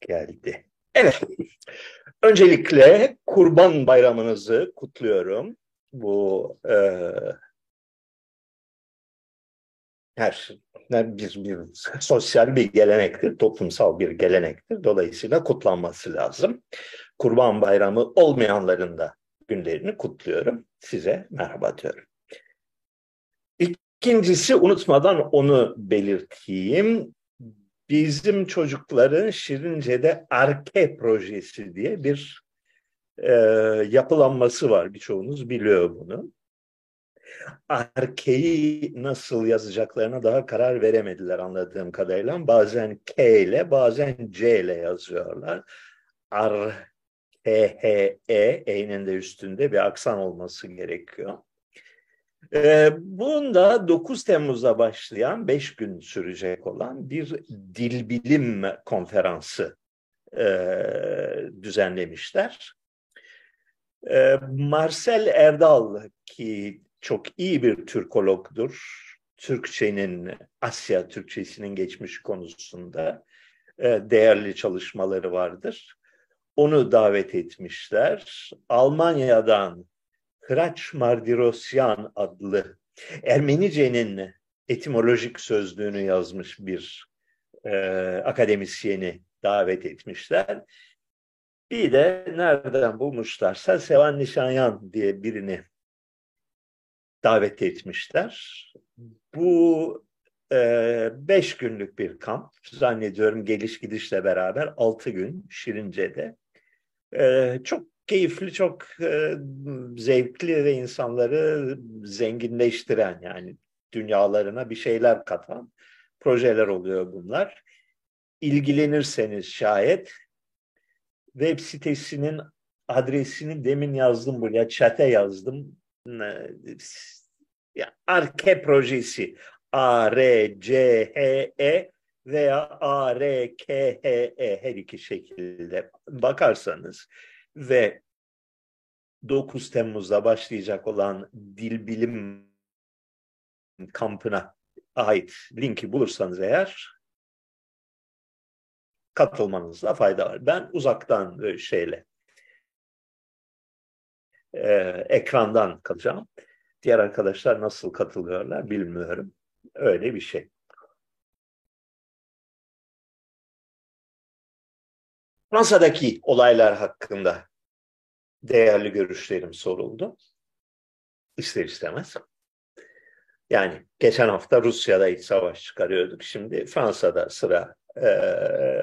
geldi. Evet, öncelikle Kurban Bayramınızı kutluyorum. Bu e, her, bir, bir sosyal bir gelenektir, toplumsal bir gelenektir. Dolayısıyla kutlanması lazım. Kurban Bayramı olmayanların da günlerini kutluyorum. Size merhaba diyorum. İkincisi unutmadan onu belirteyim. Bizim çocukların Şirince'de Arke projesi diye bir e, yapılanması var. Birçoğunuz biliyor bunu. Arke'yi nasıl yazacaklarına daha karar veremediler anladığım kadarıyla. Bazen K ile bazen C ile yazıyorlar. Ar H, H, E, E'nin de üstünde bir aksan olması gerekiyor. Ee, bunda 9 Temmuz'da başlayan 5 gün sürecek olan bir dil bilim konferansı e, düzenlemişler. E, Marcel Erdal ki çok iyi bir Türkologdur. Türkçenin, Asya Türkçesinin geçmiş konusunda e, değerli çalışmaları vardır. Onu davet etmişler. Almanya'dan Hraç Mardirosyan adlı Ermenice'nin etimolojik sözlüğünü yazmış bir e, akademisyeni davet etmişler. Bir de nereden bulmuşlarsa Sevan Nişanyan diye birini davet etmişler. Bu e, beş günlük bir kamp. Zannediyorum geliş gidişle beraber altı gün Şirince'de. E, çok keyifli, çok e, zevkli ve insanları zenginleştiren yani dünyalarına bir şeyler katan projeler oluyor bunlar. İlgilenirseniz şayet web sitesinin adresini demin yazdım buraya, chat'e yazdım. Arke projesi A, R, C, H, E veya A, R, K, H, E her iki şekilde bakarsanız ve 9 Temmuz'da başlayacak olan dil bilim kampına ait linki bulursanız eğer katılmanızda fayda var. Ben uzaktan şeyle e, ekrandan kalacağım. Diğer arkadaşlar nasıl katılıyorlar bilmiyorum. Öyle bir şey. Fransa'daki olaylar hakkında değerli görüşlerim soruldu. İster istemez. Yani geçen hafta Rusya'da iç savaş çıkarıyorduk. Şimdi Fransa'da sıra e,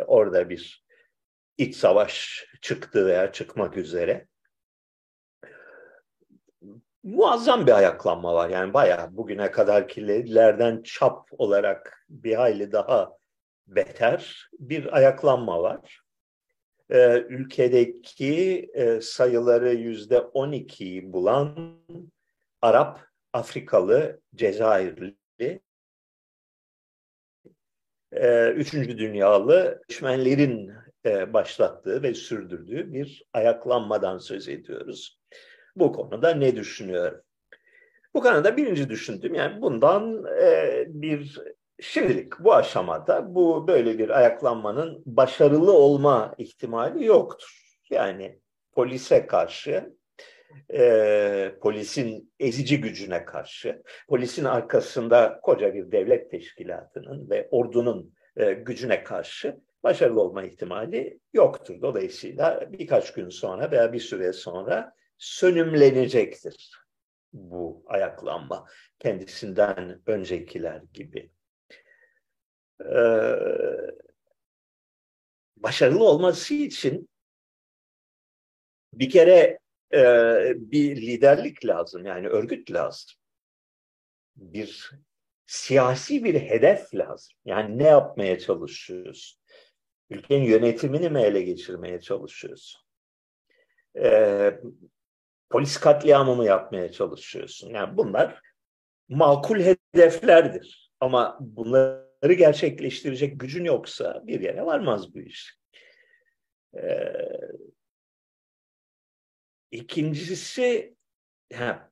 orada bir iç savaş çıktı veya çıkmak üzere. Muazzam bir ayaklanma var. Yani bayağı bugüne kadarkilerden çap olarak bir hayli daha beter bir ayaklanma var e, ülkedeki e, sayıları yüzde 12'yi bulan Arap, Afrikalı, Cezayirli, e, üçüncü dünyalı düşmenlerin e, başlattığı ve sürdürdüğü bir ayaklanmadan söz ediyoruz. Bu konuda ne düşünüyorum? Bu konuda birinci düşündüm yani bundan e, bir Şimdilik bu aşamada bu böyle bir ayaklanmanın başarılı olma ihtimali yoktur. Yani polise karşı, e, polisin ezici gücüne karşı, polisin arkasında koca bir devlet teşkilatının ve ordunun e, gücüne karşı başarılı olma ihtimali yoktur. Dolayısıyla birkaç gün sonra veya bir süre sonra sönümlenecektir bu ayaklanma kendisinden öncekiler gibi e, başarılı olması için bir kere e, bir liderlik lazım yani örgüt lazım. Bir siyasi bir hedef lazım. Yani ne yapmaya çalışıyoruz? Ülkenin yönetimini mi ele geçirmeye çalışıyoruz? Ee, polis katliamı mı yapmaya çalışıyorsun? Yani bunlar makul hedeflerdir. Ama bunları gerçekleştirecek gücün yoksa bir yere varmaz bu iş. Ee, ikincisi ha,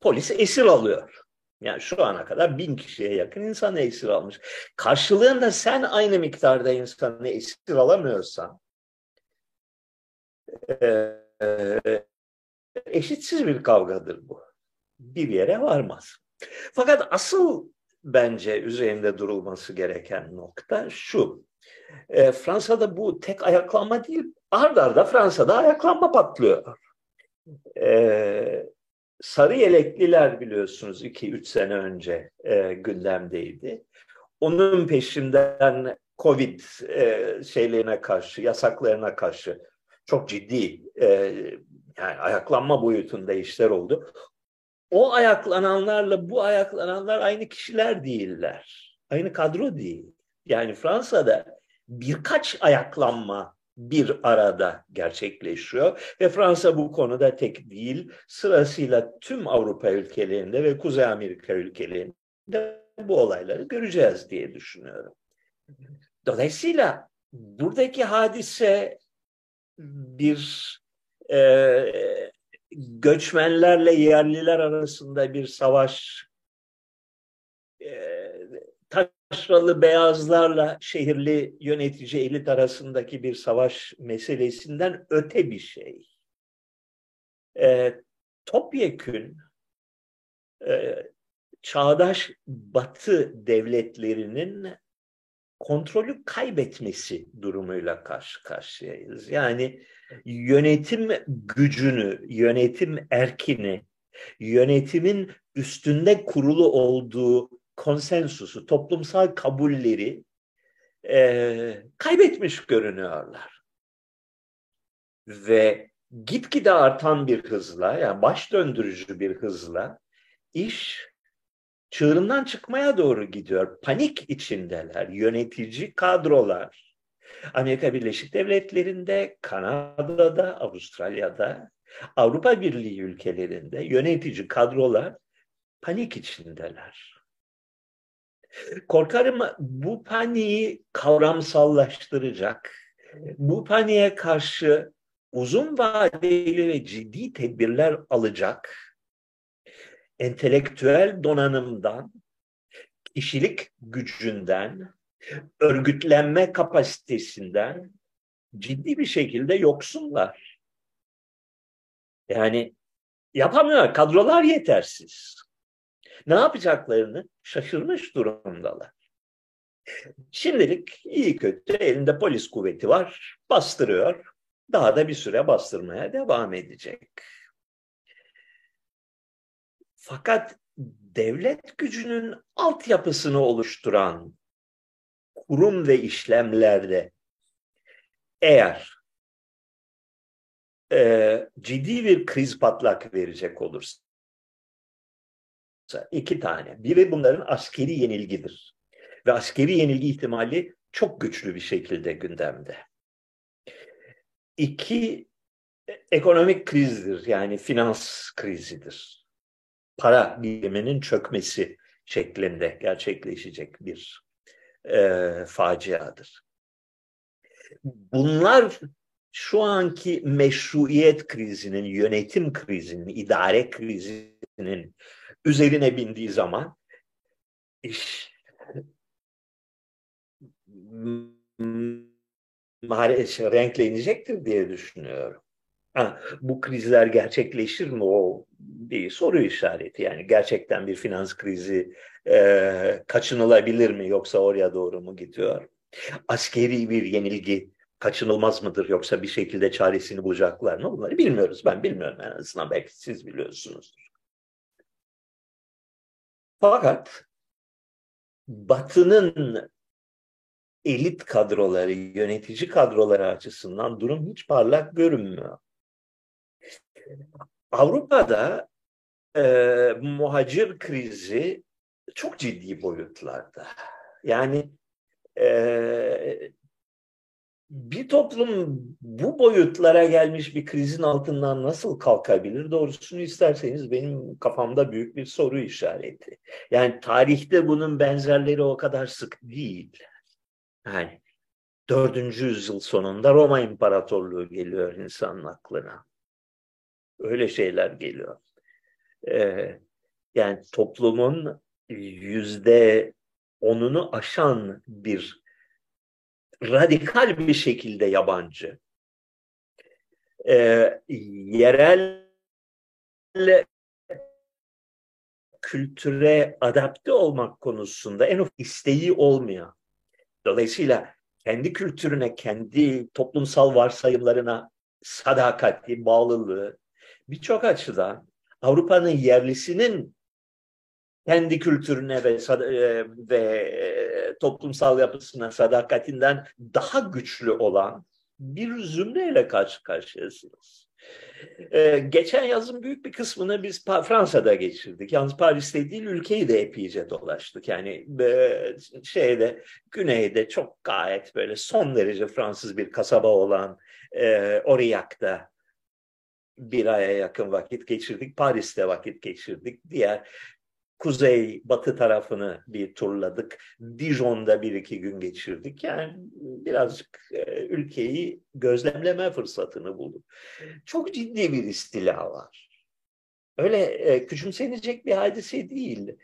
polis esir alıyor. Yani şu ana kadar bin kişiye yakın insanı esir almış. Karşılığında sen aynı miktarda insanı esir alamıyorsan e, eşitsiz bir kavgadır bu. Bir yere varmaz. Fakat asıl bence üzerinde durulması gereken nokta şu. E, Fransa'da bu tek ayaklanma değil, ard arda Fransa'da ayaklanma patlıyor. E, sarı yelekliler biliyorsunuz 2-3 sene önce e, gündemdeydi. Onun peşinden Covid e, şeylerine karşı, yasaklarına karşı çok ciddi e, yani ayaklanma boyutunda işler oldu. O ayaklananlarla bu ayaklananlar aynı kişiler değiller. Aynı kadro değil. Yani Fransa'da birkaç ayaklanma bir arada gerçekleşiyor ve Fransa bu konuda tek değil sırasıyla tüm Avrupa ülkelerinde ve Kuzey Amerika ülkelerinde bu olayları göreceğiz diye düşünüyorum. Dolayısıyla buradaki hadise bir e, göçmenlerle yerliler arasında bir savaş, e, taşralı beyazlarla şehirli yönetici elit arasındaki bir savaş meselesinden öte bir şey. E, topyekün e, çağdaş batı devletlerinin kontrolü kaybetmesi durumuyla karşı karşıyayız. Yani yönetim gücünü, yönetim erkini, yönetimin üstünde kurulu olduğu konsensusu, toplumsal kabulleri e, kaybetmiş görünüyorlar. Ve gitgide artan bir hızla, yani baş döndürücü bir hızla iş çığırından çıkmaya doğru gidiyor. Panik içindeler. Yönetici kadrolar Amerika Birleşik Devletleri'nde, Kanada'da, Avustralya'da, Avrupa Birliği ülkelerinde yönetici kadrolar panik içindeler. Korkarım bu paniği kavramsallaştıracak, bu paniğe karşı uzun vadeli ve ciddi tedbirler alacak entelektüel donanımdan, kişilik gücünden, örgütlenme kapasitesinden ciddi bir şekilde yoksunlar. Yani yapamıyor, kadrolar yetersiz. Ne yapacaklarını şaşırmış durumdalar. Şimdilik iyi kötü elinde polis kuvveti var, bastırıyor. Daha da bir süre bastırmaya devam edecek. Fakat devlet gücünün altyapısını oluşturan kurum ve işlemlerde eğer e, ciddi bir kriz patlak verecek olursa iki tane. Biri bunların askeri yenilgidir. Ve askeri yenilgi ihtimali çok güçlü bir şekilde gündemde. İki, ekonomik krizdir. Yani finans krizidir para biriminin çökmesi şeklinde gerçekleşecek bir e, faciadır. Bunlar şu anki meşruiyet krizinin, yönetim krizinin, idare krizinin üzerine bindiği zaman iş renklenecektir diye düşünüyorum. Ha, bu krizler gerçekleşir mi o bir soru işareti. Yani gerçekten bir finans krizi e, kaçınılabilir mi yoksa oraya doğru mu gidiyor? Askeri bir yenilgi kaçınılmaz mıdır yoksa bir şekilde çaresini bulacaklar mı? Bunları bilmiyoruz. Ben bilmiyorum en azından. Belki siz biliyorsunuzdur. Fakat Batı'nın elit kadroları, yönetici kadroları açısından durum hiç parlak görünmüyor. Avrupa'da e, muhacir krizi çok ciddi boyutlarda. Yani e, bir toplum bu boyutlara gelmiş bir krizin altından nasıl kalkabilir? Doğrusunu isterseniz benim kafamda büyük bir soru işareti. Yani tarihte bunun benzerleri o kadar sık değil. Yani dördüncü yüzyıl sonunda Roma İmparatorluğu geliyor insanın aklına. Öyle şeyler geliyor. Ee, Yani toplumun yüzde onunu aşan bir radikal bir şekilde yabancı. Ee, yerel kültüre adapte olmak konusunda en ufak isteği olmayan, dolayısıyla kendi kültürüne, kendi toplumsal varsayımlarına sadakati, bağlılığı birçok açıdan Avrupa'nın yerlisinin kendi kültürüne ve e, ve e, toplumsal yapısına sadakatinden daha güçlü olan bir zümreyle karşı karşıyasınız. Ee, geçen yazın büyük bir kısmını biz Fransa'da geçirdik. Yalnız Paris'te değil ülkeyi de epeyce dolaştık. Yani e, şeyde güneyde çok gayet böyle son derece Fransız bir kasaba olan e, bir aya yakın vakit geçirdik. Paris'te vakit geçirdik. Diğer kuzey batı tarafını bir turladık. Dijon'da bir iki gün geçirdik. Yani birazcık e, ülkeyi gözlemleme fırsatını bulduk. Çok ciddi bir istila var. Öyle e, küçümsenecek bir hadise değil.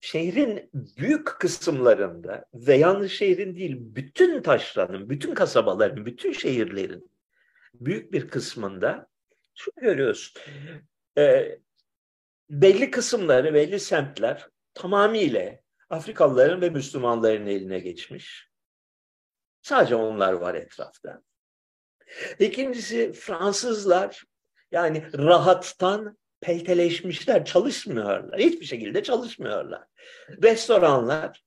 Şehrin büyük kısımlarında ve yalnız şehrin değil, bütün taşranın, bütün kasabaların, bütün şehirlerin büyük bir kısmında şu görüyorsun. E, belli kısımları, belli semtler tamamıyla Afrikalıların ve Müslümanların eline geçmiş. Sadece onlar var etrafta. İkincisi Fransızlar yani rahattan pelteleşmişler, çalışmıyorlar. Hiçbir şekilde çalışmıyorlar. Restoranlar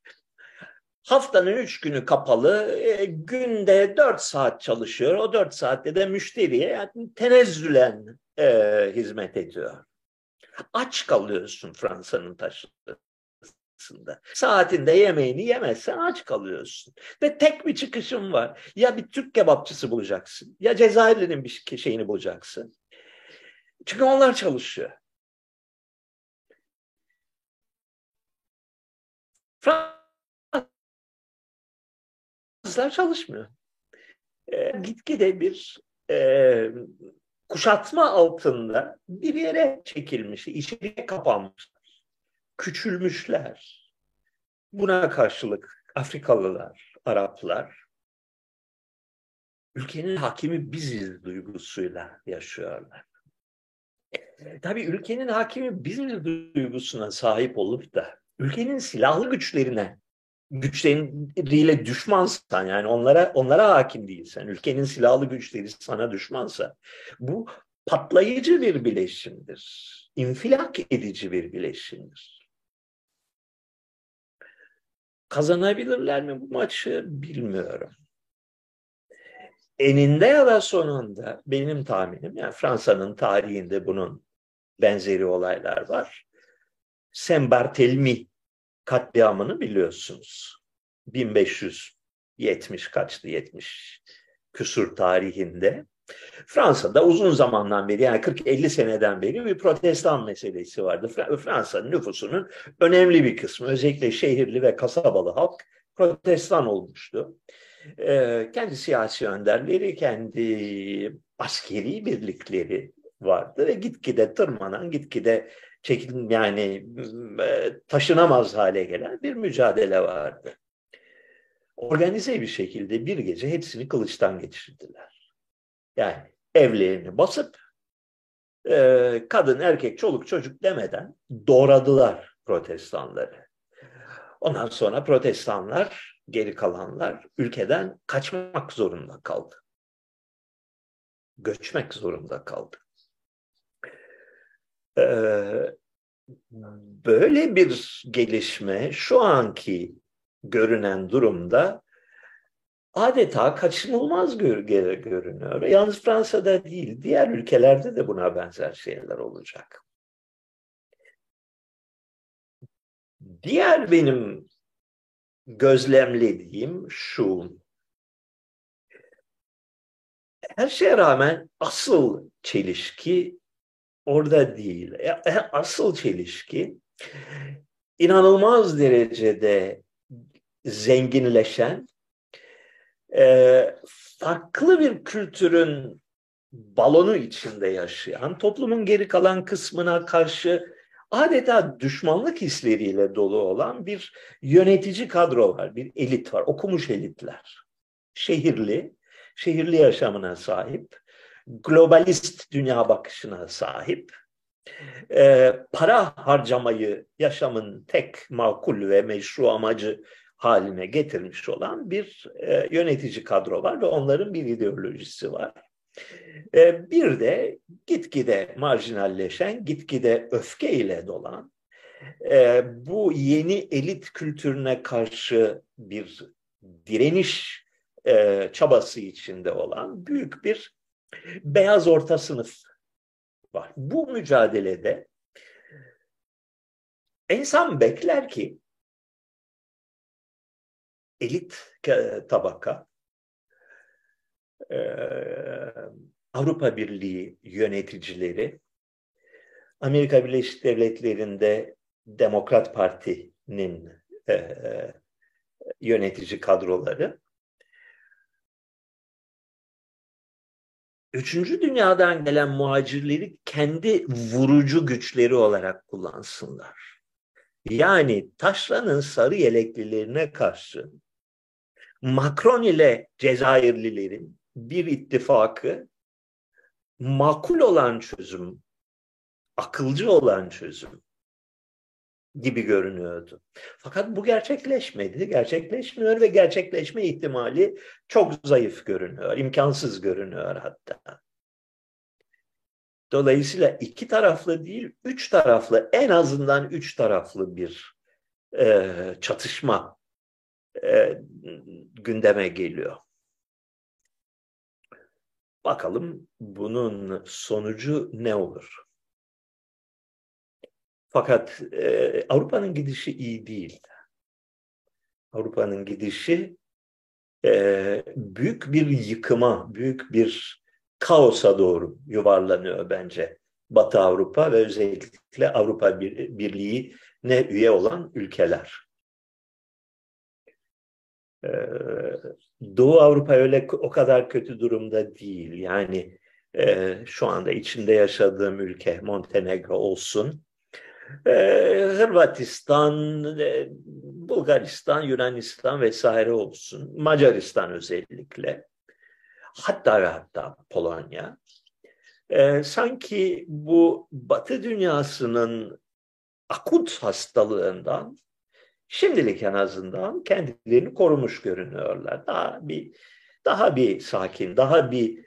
haftanın üç günü kapalı, e, günde dört saat çalışıyor. O dört saatte de müşteriye yani tenezzülen e, hizmet ediyor. Aç kalıyorsun Fransa'nın taşrasında. Saatinde yemeğini yemezsen aç kalıyorsun. Ve tek bir çıkışın var. Ya bir Türk kebapçısı bulacaksın ya Cezayirli'nin bir şeyini bulacaksın. Çünkü onlar çalışıyor. Fransızlar çalışmıyor. E, gitgide bir e, kuşatma altında bir yere çekilmiş, içeriye kapanmışlar, küçülmüşler. Buna karşılık Afrikalılar, Araplar ülkenin hakimi biziz duygusuyla yaşıyorlar. Tabii ülkenin hakimi biziz duygusuna sahip olup da ülkenin silahlı güçlerine güçleriyle düşmansan yani onlara onlara hakim değilsen, ülkenin silahlı güçleri sana düşmansa bu patlayıcı bir bileşimdir. infilak edici bir bileşimdir. Kazanabilirler mi bu maçı bilmiyorum. Eninde ya da sonunda benim tahminim yani Fransa'nın tarihinde bunun benzeri olaylar var. Saint Barthélemy katliamını biliyorsunuz. 1570 kaçtı 70 küsur tarihinde. Fransa'da uzun zamandan beri yani 40-50 seneden beri bir protestan meselesi vardı. Fransa'nın nüfusunun önemli bir kısmı özellikle şehirli ve kasabalı halk protestan olmuştu. Ee, kendi siyasi önderleri, kendi askeri birlikleri vardı ve gitgide tırmanan, gitgide çekin yani e, taşınamaz hale gelen bir mücadele vardı. Organize bir şekilde bir gece hepsini kılıçtan geçirdiler. Yani evlerini basıp e, kadın, erkek, çoluk, çocuk demeden doğradılar protestanları. Ondan sonra protestanlar, geri kalanlar ülkeden kaçmak zorunda kaldı. Göçmek zorunda kaldı. Ee, böyle bir gelişme şu anki görünen durumda adeta kaçınılmaz gör, görünüyor. Yalnız Fransa'da değil, diğer ülkelerde de buna benzer şeyler olacak. Diğer benim gözlemlediğim şu. Her şeye rağmen asıl çelişki orada değil. E, e, asıl çelişki inanılmaz derecede zenginleşen e, farklı bir kültürün balonu içinde yaşayan toplumun geri kalan kısmına karşı adeta düşmanlık hisleriyle dolu olan bir yönetici kadro var, bir elit var, okumuş elitler. Şehirli, şehirli yaşamına sahip, globalist dünya bakışına sahip, e, para harcamayı yaşamın tek makul ve meşru amacı haline getirmiş olan bir e, yönetici kadro var ve onların bir ideolojisi var. E, bir de gitgide marjinalleşen, gitgide öfkeyle dolan, e, bu yeni elit kültürüne karşı bir direniş e, çabası içinde olan büyük bir beyaz orta sınıf var. Bu mücadelede insan bekler ki elit tabaka Avrupa Birliği yöneticileri Amerika Birleşik Devletleri'nde Demokrat Parti'nin yönetici kadroları Üçüncü dünyadan gelen muhacirleri kendi vurucu güçleri olarak kullansınlar. Yani taşranın sarı yeleklilerine karşı Macron ile Cezayirlilerin bir ittifakı makul olan çözüm, akılcı olan çözüm gibi görünüyordu. Fakat bu gerçekleşmedi, gerçekleşmiyor ve gerçekleşme ihtimali çok zayıf görünüyor, imkansız görünüyor hatta. Dolayısıyla iki taraflı değil, üç taraflı, en azından üç taraflı bir e, çatışma e, gündeme geliyor. Bakalım bunun sonucu ne olur? Fakat e, Avrupa'nın gidişi iyi değil. Avrupa'nın gidişi e, büyük bir yıkıma, büyük bir kaosa doğru yuvarlanıyor bence. Batı Avrupa ve özellikle Avrupa Birliği'ne üye olan ülkeler. Ee, Doğu Avrupa öyle o kadar kötü durumda değil. Yani e, şu anda içinde yaşadığım ülke Montenegro olsun, Hırvatistan, e, Bulgaristan, Yunanistan vesaire olsun, Macaristan özellikle, hatta ve hatta Polonya, e, sanki bu Batı dünyasının akut hastalığından şimdilik en azından kendilerini korumuş görünüyorlar. Daha bir daha bir sakin, daha bir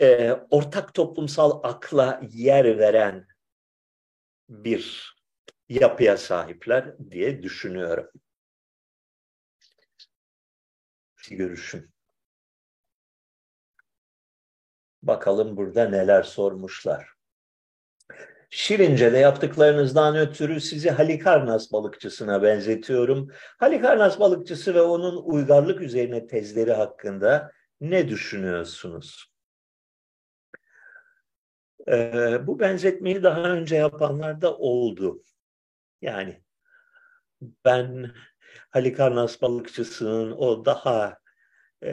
e, ortak toplumsal akla yer veren bir yapıya sahipler diye düşünüyorum. Görüşüm. Bakalım burada neler sormuşlar. Şirince'de yaptıklarınızdan ötürü sizi Halikarnas balıkçısına benzetiyorum. Halikarnas balıkçısı ve onun uygarlık üzerine tezleri hakkında ne düşünüyorsunuz? Ee, bu benzetmeyi daha önce yapanlar da oldu. Yani ben Halikarnas balıkçısının o daha e,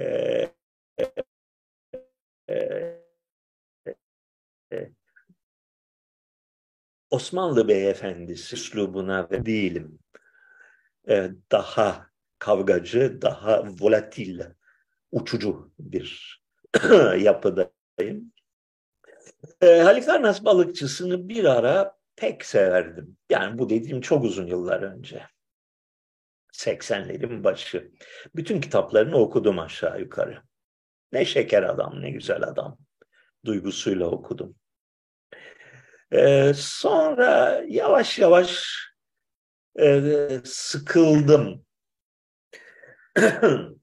e, e, Osmanlı beyefendisi üslubuna değilim. E, daha kavgacı, daha volatil, uçucu bir yapıdayım. E, Halikarnas balıkçısını bir ara pek severdim. Yani bu dediğim çok uzun yıllar önce. 80'lerin başı. Bütün kitaplarını okudum aşağı yukarı. Ne şeker adam, ne güzel adam. Duygusuyla okudum. Ee, sonra yavaş yavaş e, sıkıldım.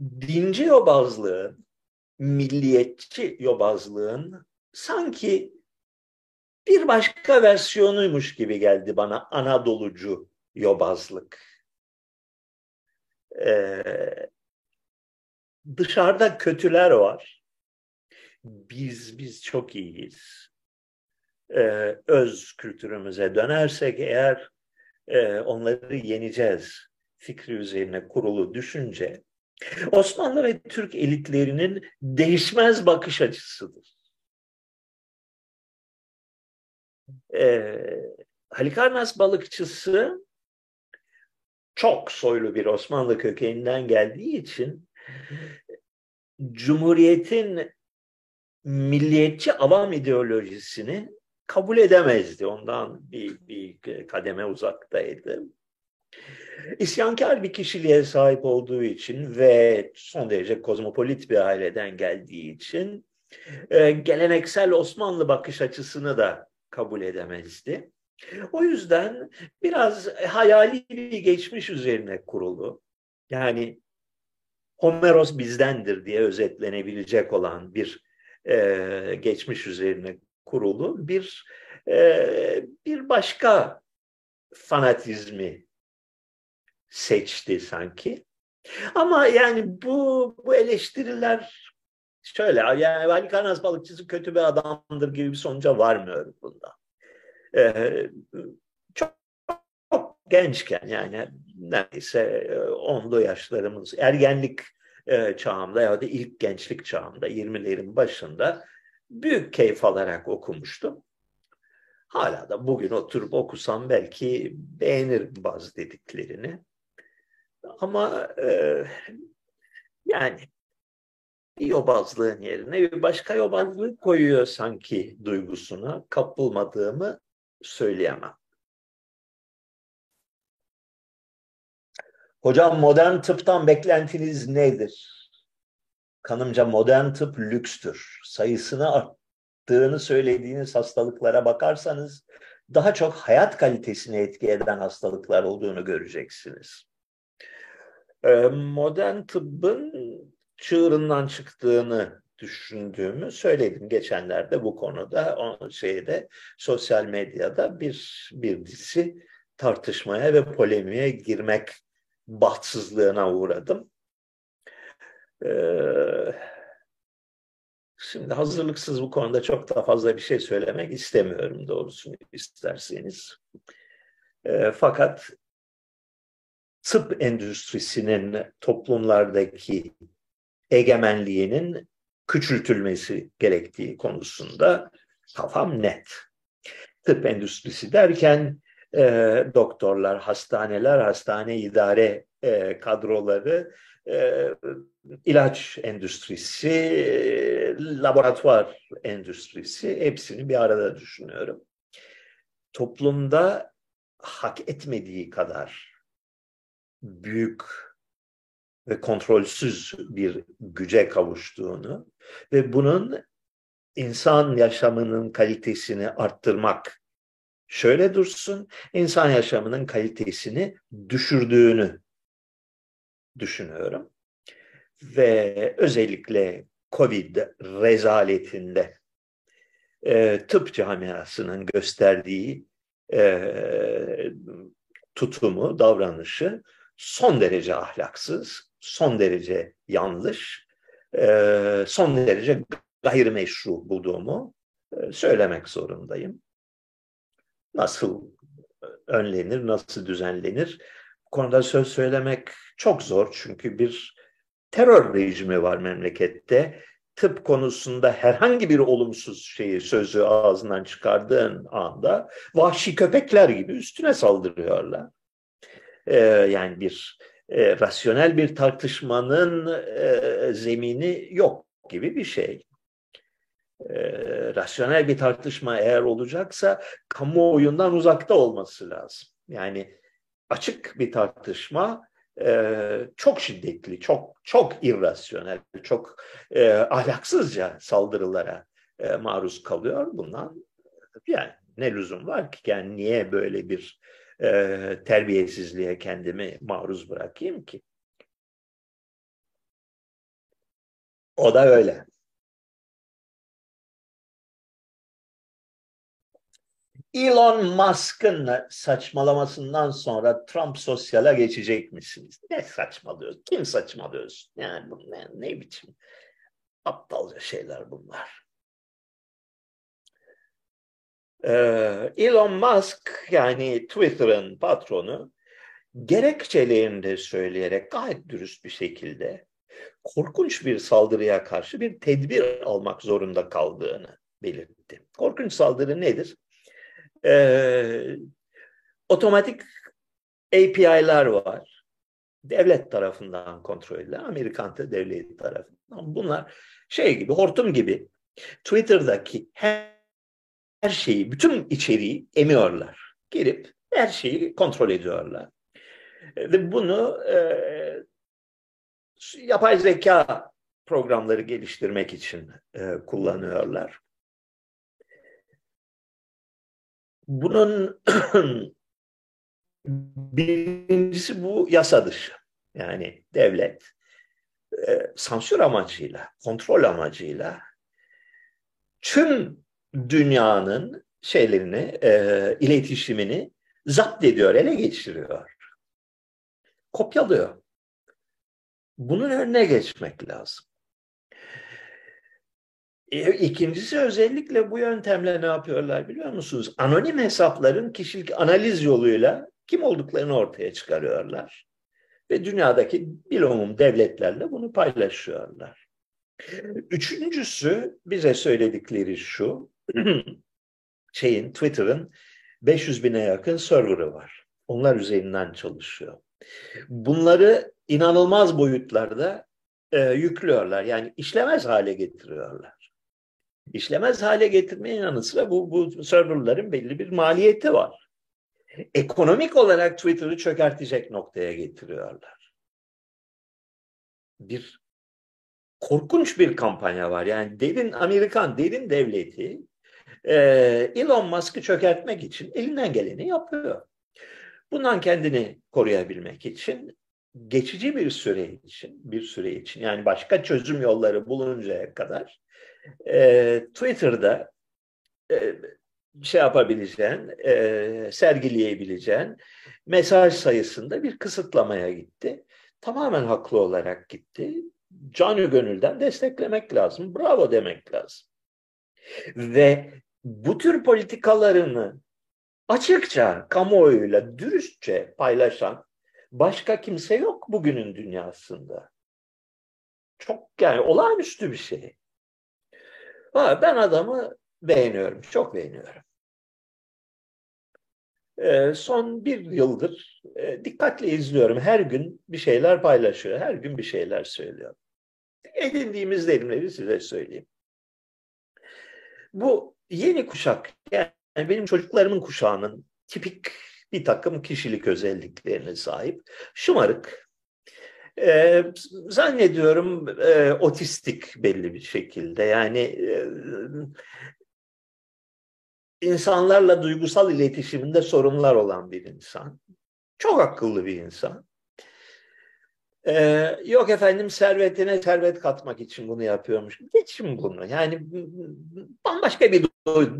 Dinci yobazlığın milliyetçi yobazlığın sanki bir başka versiyonuymuş gibi geldi bana Anadolucu yobazlık. Ee, dışarıda kötüler var. Biz biz çok iyiyiz. Ee, öz kültürümüze dönersek eğer e, onları yeneceğiz fikri üzerine kurulu düşünce Osmanlı ve Türk elitlerinin değişmez bakış açısıdır. E, Halikarnas balıkçısı çok soylu bir Osmanlı kökeninden geldiği için Cumhuriyet'in milliyetçi avam ideolojisini kabul edemezdi. Ondan bir, bir kademe uzaktaydı. İsyankar bir kişiliğe sahip olduğu için ve son derece kozmopolit bir aileden geldiği için e, geleneksel Osmanlı bakış açısını da kabul edemezdi. O yüzden biraz hayali bir geçmiş üzerine kurulu. Yani Homeros bizdendir diye özetlenebilecek olan bir e, geçmiş üzerine kurulu bir e, bir başka fanatizmi seçti sanki. Ama yani bu bu eleştiriler şöyle yani Ali Karnaz balıkçısı kötü bir adamdır gibi bir sonuca varmıyorum bunda. Ee, çok, çok gençken yani neredeyse onlu yaşlarımız ergenlik e, çağımda ya da ilk gençlik çağımda 20'lerin başında büyük keyif alarak okumuştum. Hala da bugün oturup okusam belki beğenirim bazı dediklerini. Ama e, yani yobazlığın yerine bir başka yobazlık koyuyor sanki duygusuna kapılmadığımı söyleyemem. Hocam modern tıptan beklentiniz nedir? Kanımca modern tıp lükstür. Sayısını arttığını söylediğiniz hastalıklara bakarsanız daha çok hayat kalitesini etki eden hastalıklar olduğunu göreceksiniz. Ee, modern tıbbın çığırından çıktığını düşündüğümü söyledim geçenlerde bu konuda o şeyde sosyal medyada bir bir dizi tartışmaya ve polemiğe girmek bahtsızlığına uğradım. Ee, şimdi hazırlıksız bu konuda çok daha fazla bir şey söylemek istemiyorum doğrusunu isterseniz. Ee, fakat tıp endüstrisinin toplumlardaki egemenliğinin küçültülmesi gerektiği konusunda kafam net. Tıp endüstrisi derken e, doktorlar, hastaneler, hastane idare e, kadroları, e, ilaç endüstrisi, e, laboratuvar endüstrisi hepsini bir arada düşünüyorum. Toplumda hak etmediği kadar büyük ve kontrolsüz bir güce kavuştuğunu ve bunun insan yaşamının kalitesini arttırmak şöyle dursun, insan yaşamının kalitesini düşürdüğünü düşünüyorum. Ve özellikle Covid rezaletinde e, tıp camiasının gösterdiği e, tutumu, davranışı son derece ahlaksız, son derece yanlış, e, son derece gayrimeşru bulduğumu e, söylemek zorundayım. Nasıl önlenir, nasıl düzenlenir? Bu konuda söz söylemek çok zor çünkü bir terör rejimi var memlekette. Tıp konusunda herhangi bir olumsuz şeyi, sözü ağzından çıkardığın anda vahşi köpekler gibi üstüne saldırıyorlar. Ee, yani bir e, rasyonel bir tartışmanın e, zemini yok gibi bir şey. E, rasyonel bir tartışma eğer olacaksa kamuoyundan uzakta olması lazım. Yani açık bir tartışma e, çok şiddetli, çok çok irrasyonel, çok e, ahlaksızca saldırılara e, maruz kalıyor. Bundan yani ne lüzum var ki? Yani niye böyle bir e, terbiyesizliğe kendimi maruz bırakayım ki? O da öyle. Elon Musk'ın saçmalamasından sonra Trump sosyala geçecek misiniz? Ne saçmalıyorsun? Kim saçmalıyorsun? Yani ne, ne biçim aptalca şeyler bunlar. Ee, Elon Musk yani Twitter'ın patronu gerekçelerini de söyleyerek gayet dürüst bir şekilde korkunç bir saldırıya karşı bir tedbir almak zorunda kaldığını belirtti. Korkunç saldırı nedir? e, otomatik API'lar var. Devlet tarafından kontrol edilen, Amerikan devleti tarafından. Bunlar şey gibi, hortum gibi Twitter'daki her, her şeyi, bütün içeriği emiyorlar. Girip her şeyi kontrol ediyorlar. Ve bunu e, yapay zeka programları geliştirmek için e, kullanıyorlar. Bunun birincisi bu yasa dışı. Yani devlet e, sansür amacıyla, kontrol amacıyla tüm dünyanın şeylerini, e, iletişimini zapt ediyor, ele geçiriyor. Kopyalıyor. Bunun önüne geçmek lazım. E, ikincisi özellikle bu yöntemle ne yapıyorlar biliyor musunuz? Anonim hesapların kişilik analiz yoluyla kim olduklarını ortaya çıkarıyorlar. Ve dünyadaki bilumum devletlerle bunu paylaşıyorlar. Üçüncüsü bize söyledikleri şu, şeyin Twitter'ın 500 bine yakın server'ı var. Onlar üzerinden çalışıyor. Bunları inanılmaz boyutlarda e, yüklüyorlar. Yani işlemez hale getiriyorlar. İşlemez hale getirmenin yanı sıra bu, bu serverların belli bir maliyeti var. Ekonomik olarak Twitter'ı çökertecek noktaya getiriyorlar. Bir korkunç bir kampanya var. Yani derin Amerikan derin devleti e, Elon Musk'ı çökertmek için elinden geleni yapıyor. Bundan kendini koruyabilmek için geçici bir süre için, bir süre için yani başka çözüm yolları buluncaya kadar e, Twitter'da e, şey yapabileceğin, e, sergileyebileceğin mesaj sayısında bir kısıtlamaya gitti. Tamamen haklı olarak gitti. Canı gönülden desteklemek lazım. Bravo demek lazım. Ve bu tür politikalarını açıkça kamuoyuyla dürüstçe paylaşan başka kimse yok bugünün dünyasında. Çok yani olağanüstü bir şey. Ha, ben adamı beğeniyorum, çok beğeniyorum. Ee, son bir yıldır e, dikkatle izliyorum. Her gün bir şeyler paylaşıyor, her gün bir şeyler söylüyor. Edindiğimiz deyimleri size söyleyeyim. Bu yeni kuşak, yani benim çocuklarımın kuşağının tipik bir takım kişilik özelliklerine sahip. Şımarık, e, zannediyorum e, otistik belli bir şekilde. Yani e, insanlarla duygusal iletişiminde sorunlar olan bir insan. Çok akıllı bir insan. Ee, yok efendim servetine servet katmak için bunu yapıyormuş. Geçin bunu. Yani bambaşka bir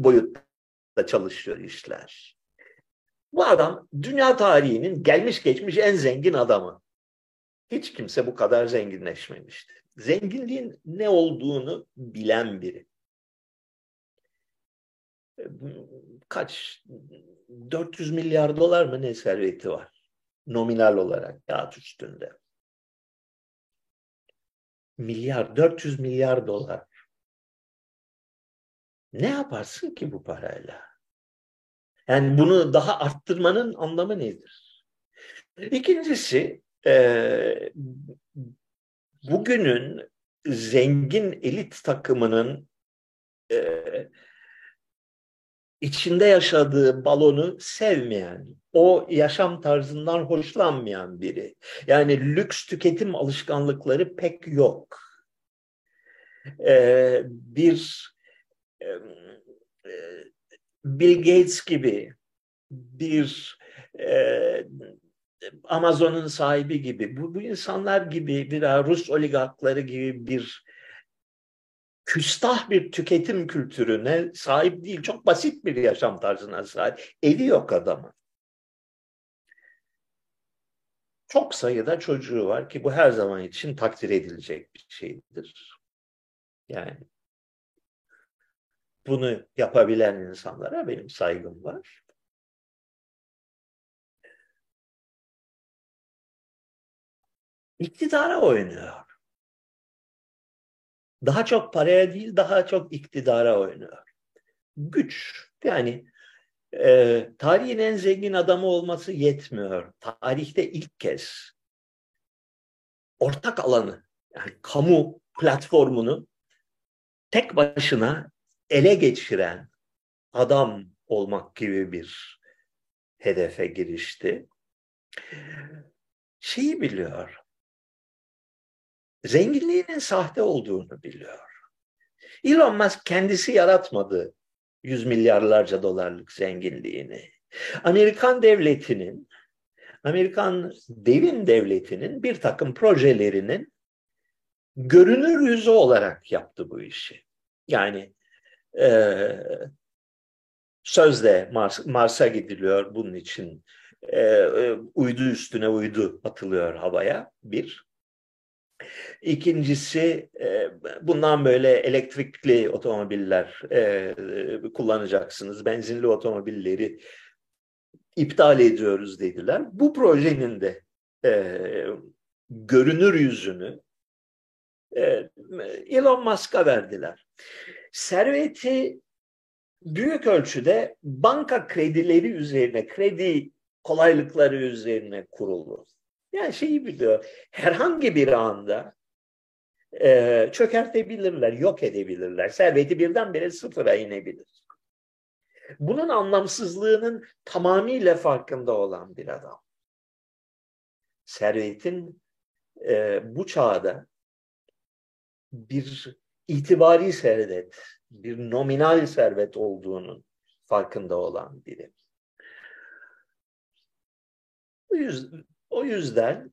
boyutta çalışıyor işler. Bu adam dünya tarihinin gelmiş geçmiş en zengin adamı. Hiç kimse bu kadar zenginleşmemişti. Zenginliğin ne olduğunu bilen biri. Kaç 400 milyar dolar mı ne serveti var? Nominal olarak kağıt üstünde. Milyar, 400 milyar dolar. Ne yaparsın ki bu parayla? Yani bunu daha arttırmanın anlamı nedir? İkincisi e, bugünün zengin elit takımının e, içinde yaşadığı balonu sevmeyen, o yaşam tarzından hoşlanmayan biri. Yani lüks tüketim alışkanlıkları pek yok. Ee, bir e, Bill Gates gibi bir e, Amazon'un sahibi gibi bu, bu insanlar gibi bir Rus oligarkları gibi bir küstah bir tüketim kültürüne sahip değil. Çok basit bir yaşam tarzına sahip. Evi yok adamın. Çok sayıda çocuğu var ki bu her zaman için takdir edilecek bir şeydir. Yani bunu yapabilen insanlara benim saygım var. İktidara oynuyor. Daha çok paraya değil, daha çok iktidara oynuyor. Güç. Yani e, tarihin en zengin adamı olması yetmiyor. Tarihte ilk kez ortak alanı, yani kamu platformunu tek başına ele geçiren adam olmak gibi bir hedefe girişti. Şeyi biliyor. Zenginliğinin sahte olduğunu biliyor. Elon Musk kendisi yaratmadı yüz milyarlarca dolarlık zenginliğini. Amerikan devletinin, Amerikan devin devletinin bir takım projelerinin görünür yüzü olarak yaptı bu işi. Yani e, sözde Mars, Mars'a gidiliyor bunun için e, e, uydu üstüne uydu atılıyor havaya bir. İkincisi e, bundan böyle elektrikli otomobiller e, kullanacaksınız. Benzinli otomobilleri iptal ediyoruz dediler. Bu projenin de e, görünür yüzünü Elon Musk'a verdiler. Serveti büyük ölçüde banka kredileri üzerine, kredi kolaylıkları üzerine kurulu. Yani şeyi biliyor, herhangi bir anda e, çökertebilirler, yok edebilirler. Serveti birdenbire sıfıra inebilir. Bunun anlamsızlığının tamamıyla farkında olan bir adam. Servetin e, bu çağda bir itibari servet, bir nominal servet olduğunun farkında olan biri. O yüzden, o yüzden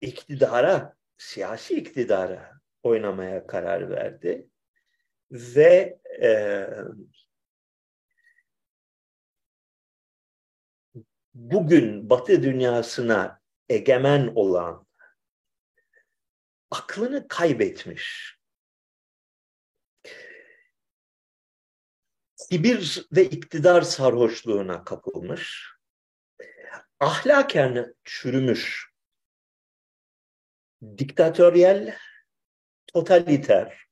iktidara, siyasi iktidara oynamaya karar verdi ve e, bugün Batı dünyasına egemen olan aklını kaybetmiş kibir ve iktidar sarhoşluğuna kapılmış, ahlaken çürümüş, diktatöryel, totaliter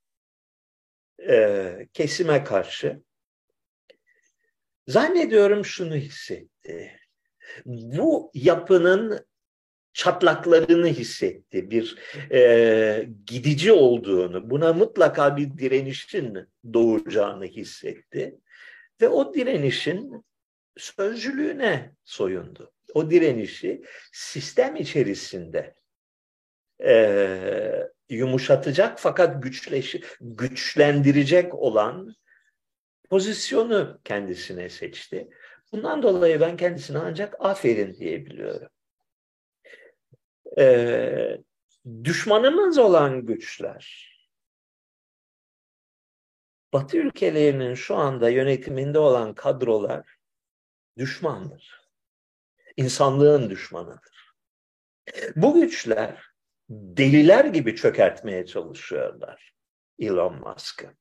e, kesime karşı zannediyorum şunu hissetti. Bu yapının çatlaklarını hissetti. Bir e, gidici olduğunu, buna mutlaka bir direnişin doğacağını hissetti. Ve o direnişin sözcülüğüne soyundu. O direnişi sistem içerisinde e, yumuşatacak fakat güçleş, güçlendirecek olan pozisyonu kendisine seçti. Bundan dolayı ben kendisine ancak aferin diyebiliyorum. Ee, düşmanımız olan güçler, Batı ülkelerinin şu anda yönetiminde olan kadrolar düşmandır. İnsanlığın düşmanıdır. Bu güçler deliler gibi çökertmeye çalışıyorlar Elon Musk'ı.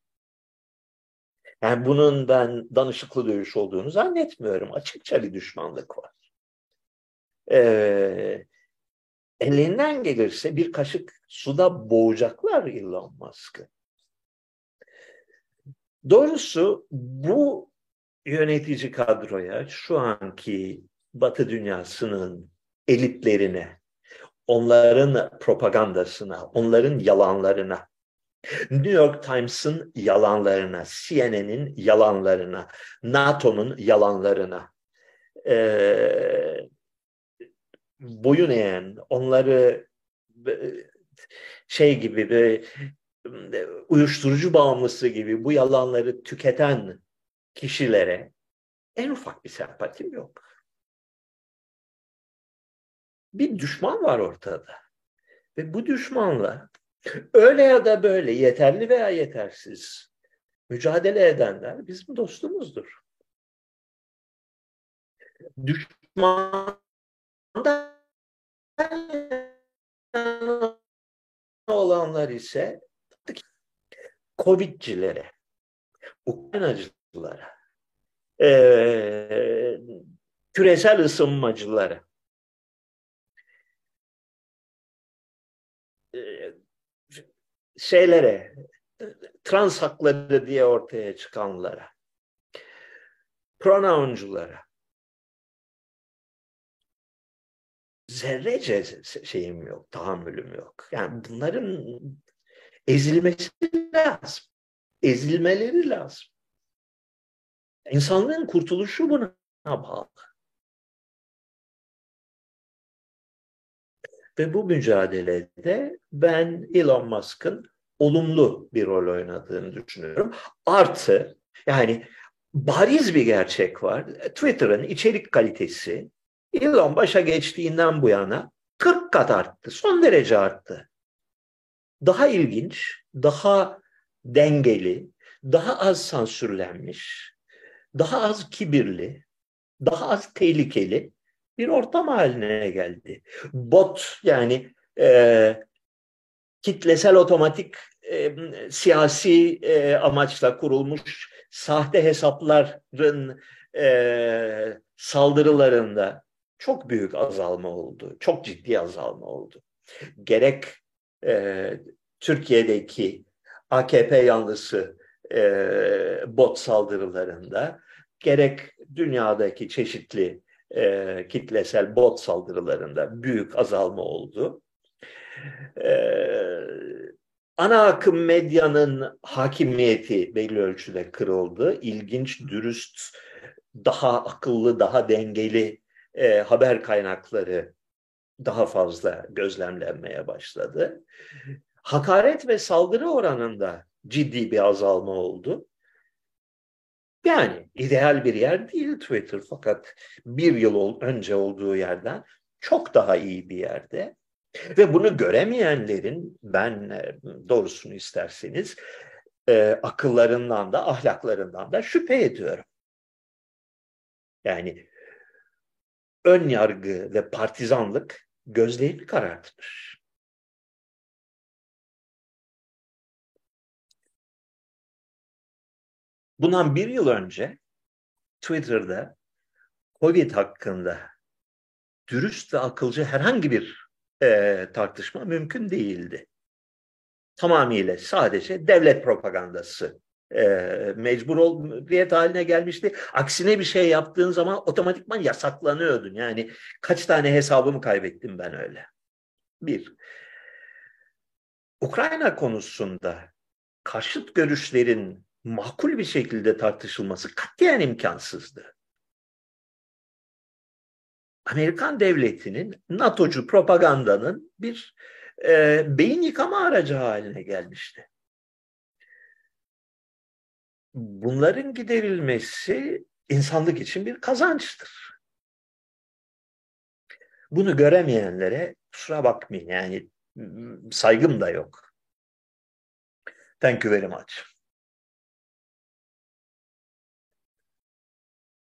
Yani bunun ben danışıklı dövüş olduğunu zannetmiyorum. Açıkça bir düşmanlık var. Ee, elinden gelirse bir kaşık suda boğacaklar Elon Musk'ı. Doğrusu bu yönetici kadroya şu anki Batı dünyasının elitlerine, onların propagandasına, onların yalanlarına, New York Times'ın yalanlarına, CNN'in yalanlarına, NATO'nun yalanlarına e, boyun eğen, onları şey gibi bir uyuşturucu bağımlısı gibi bu yalanları tüketen kişilere en ufak bir sempatim yok. Bir düşman var ortada. Ve bu düşmanla öyle ya da böyle yeterli veya yetersiz mücadele edenler bizim dostumuzdur. Düşman olanlar ise Covid'cilere, Ukraynacılara, e, küresel ısınmacılara, e, şeylere, trans hakları diye ortaya çıkanlara, pronounculara zerrece şeyim yok, tahammülüm yok. Yani bunların ezilmesi lazım. Ezilmeleri lazım. İnsanlığın kurtuluşu buna bağlı. Ve bu mücadelede ben Elon Musk'ın olumlu bir rol oynadığını düşünüyorum. Artı yani bariz bir gerçek var. Twitter'ın içerik kalitesi Elon başa geçtiğinden bu yana 40 kat arttı. Son derece arttı. Daha ilginç, daha dengeli, daha az sansürlenmiş, daha az kibirli, daha az tehlikeli bir ortam haline geldi. Bot yani e, kitlesel otomatik e, siyasi e, amaçla kurulmuş sahte hesapların e, saldırılarında çok büyük azalma oldu. Çok ciddi azalma oldu. Gerek e, Türkiye'deki AKP yanlısı e, bot saldırılarında gerek dünyadaki çeşitli e, kitlesel bot saldırılarında büyük azalma oldu. E, ana akım medyanın hakimiyeti belli ölçüde kırıldı. İlginç, dürüst, daha akıllı, daha dengeli e, haber kaynakları daha fazla gözlemlenmeye başladı. Hakaret ve saldırı oranında ciddi bir azalma oldu. Yani ideal bir yer değil Twitter fakat bir yıl önce olduğu yerden çok daha iyi bir yerde. Ve bunu göremeyenlerin ben e, doğrusunu isterseniz e, akıllarından da ahlaklarından da şüphe ediyorum. Yani ön yargı ve partizanlık gözlerini karartmış. Bundan bir yıl önce Twitter'da Covid hakkında dürüst ve akılcı herhangi bir e, tartışma mümkün değildi. Tamamıyla sadece devlet propagandası e, mecbur olmayet haline gelmişti. Aksine bir şey yaptığın zaman otomatikman yasaklanıyordun. Yani kaç tane hesabımı kaybettim ben öyle. Bir. Ukrayna konusunda karşıt görüşlerin makul bir şekilde tartışılması katiyen imkansızdı. Amerikan devletinin NATO'cu propagandanın bir e, beyin yıkama aracı haline gelmişti. Bunların giderilmesi insanlık için bir kazançtır. Bunu göremeyenlere kusura bakmayın yani saygım da yok. Thank you very much.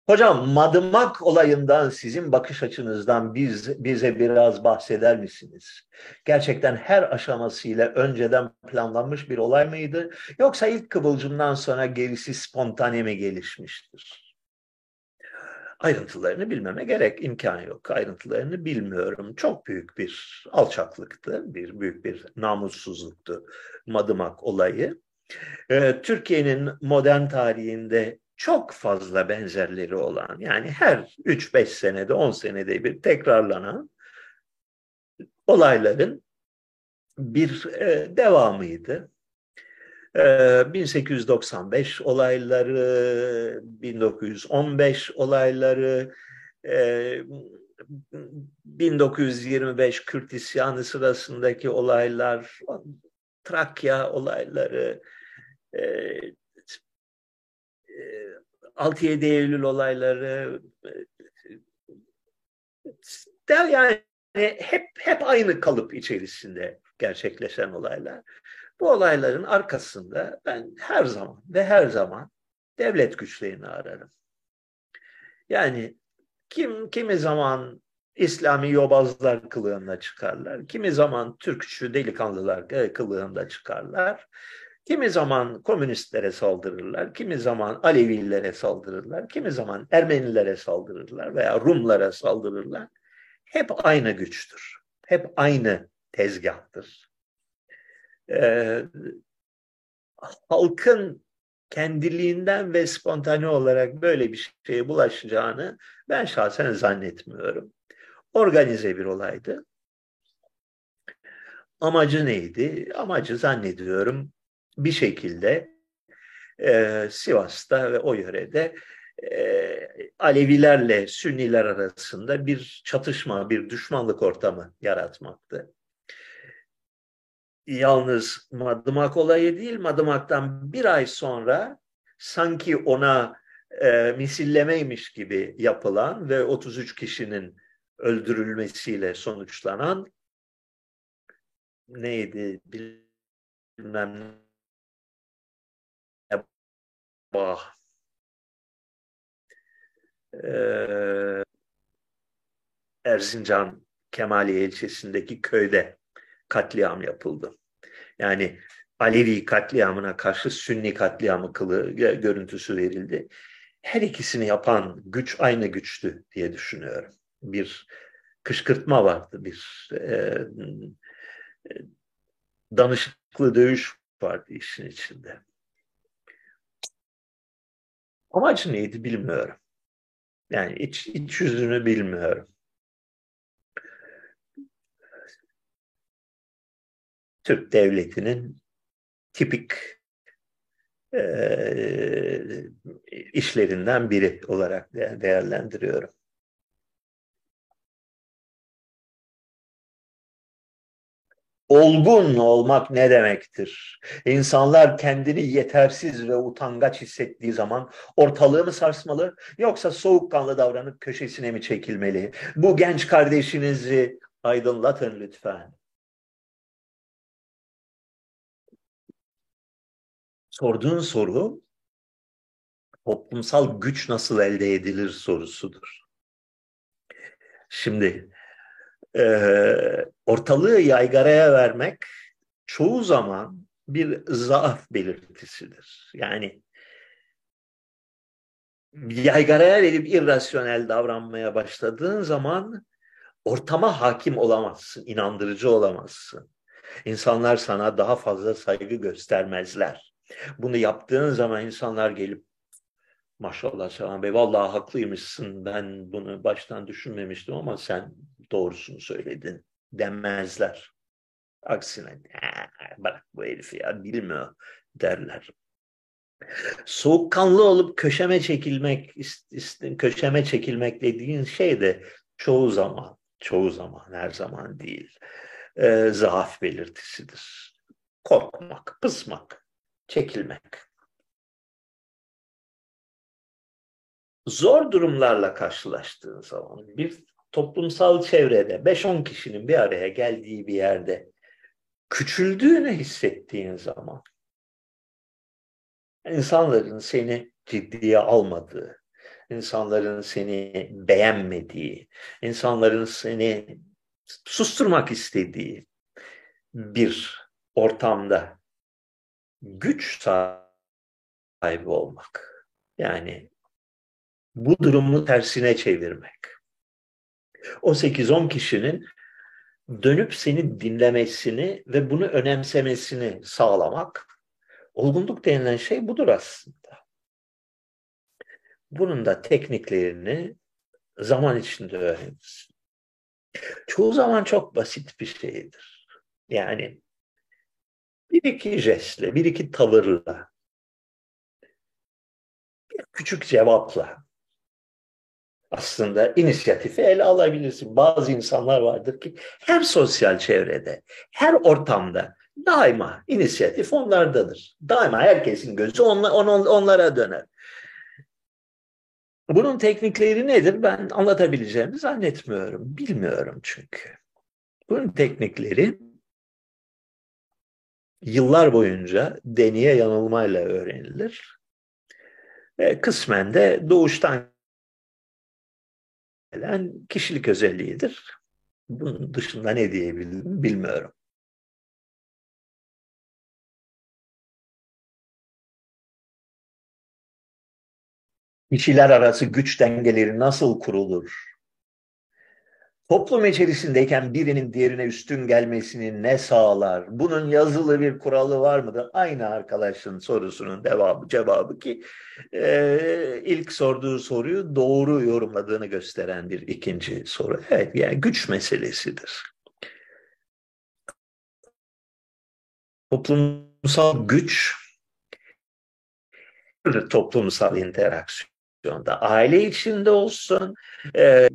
Hocam madımak olayından sizin bakış açınızdan biz, bize biraz bahseder misiniz? Gerçekten her aşamasıyla önceden planlanmış bir olay mıydı? Yoksa ilk kıvılcımdan sonra gerisi spontane mi gelişmiştir? Ayrıntılarını bilmeme gerek, imkan yok. Ayrıntılarını bilmiyorum. Çok büyük bir alçaklıktı, bir büyük bir namussuzluktu madımak olayı. Ee, Türkiye'nin modern tarihinde çok fazla benzerleri olan yani her 3-5 senede 10 senede bir tekrarlanan olayların bir e, devamıydı. E, 1895 olayları, 1915 olayları, e, 1925 Kürt isyanı sırasındaki olaylar, Trakya olayları, e, 6-7 Eylül olayları de yani hep hep aynı kalıp içerisinde gerçekleşen olaylar. Bu olayların arkasında ben her zaman ve her zaman devlet güçlerini ararım. Yani kim kimi zaman İslami yobazlar kılığında çıkarlar, kimi zaman Türkçü delikanlılar kılığında çıkarlar. Kimi zaman komünistlere saldırırlar, kimi zaman Alevilere saldırırlar, kimi zaman Ermenilere saldırırlar veya Rumlara saldırırlar. Hep aynı güçtür. Hep aynı tezgahtır. Ee, halkın kendiliğinden ve spontane olarak böyle bir şeye bulaşacağını ben şahsen zannetmiyorum. Organize bir olaydı. Amacı neydi? Amacı zannediyorum bir şekilde e, Sivas'ta ve o yörede e, Alevilerle Sünniler arasında bir çatışma, bir düşmanlık ortamı yaratmaktı. Yalnız Madımak olayı değil, Madımak'tan bir ay sonra sanki ona e, misillemeymiş gibi yapılan ve 33 kişinin öldürülmesiyle sonuçlanan neydi bilmem bah ee, Erzincan Kemaliye ilçesindeki köyde katliam yapıldı. Yani Alevi katliamına karşı Sünni katliamı kılı görüntüsü verildi. Her ikisini yapan güç aynı güçtü diye düşünüyorum. Bir kışkırtma vardı, bir e, danışıklı dövüş vardı işin içinde. Amacı neydi bilmiyorum. Yani iç, iç yüzünü bilmiyorum. Türk devletinin tipik e, işlerinden biri olarak değerlendiriyorum. Olgun olmak ne demektir? İnsanlar kendini yetersiz ve utangaç hissettiği zaman ortalığı mı sarsmalı yoksa soğukkanlı davranıp köşesine mi çekilmeli? Bu genç kardeşinizi aydınlatın lütfen. Sorduğun soru toplumsal güç nasıl elde edilir sorusudur. Şimdi e, ortalığı yaygaraya vermek çoğu zaman bir zaaf belirtisidir. Yani yaygaraya verip irrasyonel davranmaya başladığın zaman ortama hakim olamazsın, inandırıcı olamazsın. İnsanlar sana daha fazla saygı göstermezler. Bunu yaptığın zaman insanlar gelip maşallah Selam Bey vallahi haklıymışsın ben bunu baştan düşünmemiştim ama sen doğrusunu söyledin demezler. Aksine bırak bu herifi ya bilmiyor derler. Soğukkanlı olup köşeme çekilmek, köşeme çekilmek dediğin şey de çoğu zaman, çoğu zaman, her zaman değil, e, zaaf belirtisidir. Korkmak, pısmak, çekilmek. Zor durumlarla karşılaştığın zaman bir toplumsal çevrede 5-10 kişinin bir araya geldiği bir yerde küçüldüğünü hissettiğin zaman insanların seni ciddiye almadığı, insanların seni beğenmediği, insanların seni susturmak istediği bir ortamda güç sahibi olmak. Yani bu durumu tersine çevirmek o 8-10 kişinin dönüp seni dinlemesini ve bunu önemsemesini sağlamak. Olgunluk denilen şey budur aslında. Bunun da tekniklerini zaman içinde öğrenirsin. Çoğu zaman çok basit bir şeydir. Yani bir iki jestle, bir iki tavırla, bir küçük cevapla aslında inisiyatifi ele alabilirsin. Bazı insanlar vardır ki her sosyal çevrede, her ortamda daima inisiyatif onlardadır. Daima herkesin gözü on, on, onlara döner. Bunun teknikleri nedir? Ben anlatabileceğimi zannetmiyorum. Bilmiyorum çünkü. Bunun teknikleri yıllar boyunca deneye yanılmayla öğrenilir. Ve kısmen de doğuştan gelen kişilik özelliğidir. Bunun dışında ne diyebilirim bilmiyorum. Kişiler arası güç dengeleri nasıl kurulur? Toplum içerisindeyken birinin diğerine üstün gelmesini ne sağlar? Bunun yazılı bir kuralı var mıdır? Aynı arkadaşın sorusunun devamı, cevabı ki e, ilk sorduğu soruyu doğru yorumladığını gösteren bir ikinci soru. Evet, yani güç meselesidir. Toplumsal güç toplumsal interaksiyonda aile içinde olsun, e,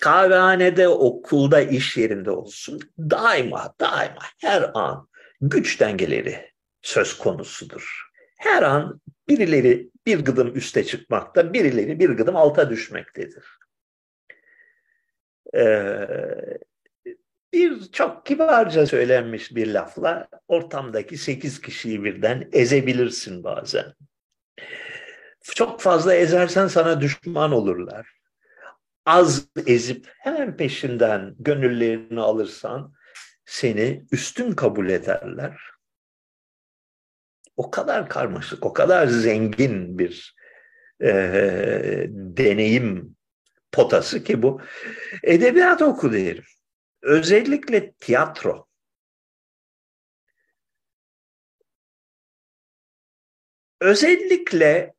kahvehanede, okulda, iş yerinde olsun daima, daima her an güç dengeleri söz konusudur. Her an birileri bir gıdım üste çıkmakta, birileri bir gıdım alta düşmektedir. Ee, bir çok kibarca söylenmiş bir lafla ortamdaki sekiz kişiyi birden ezebilirsin bazen. Çok fazla ezersen sana düşman olurlar az ezip hemen peşinden gönüllerini alırsan seni üstün kabul ederler. O kadar karmaşık, o kadar zengin bir e, deneyim potası ki bu. Edebiyat oku derim. Özellikle tiyatro. Özellikle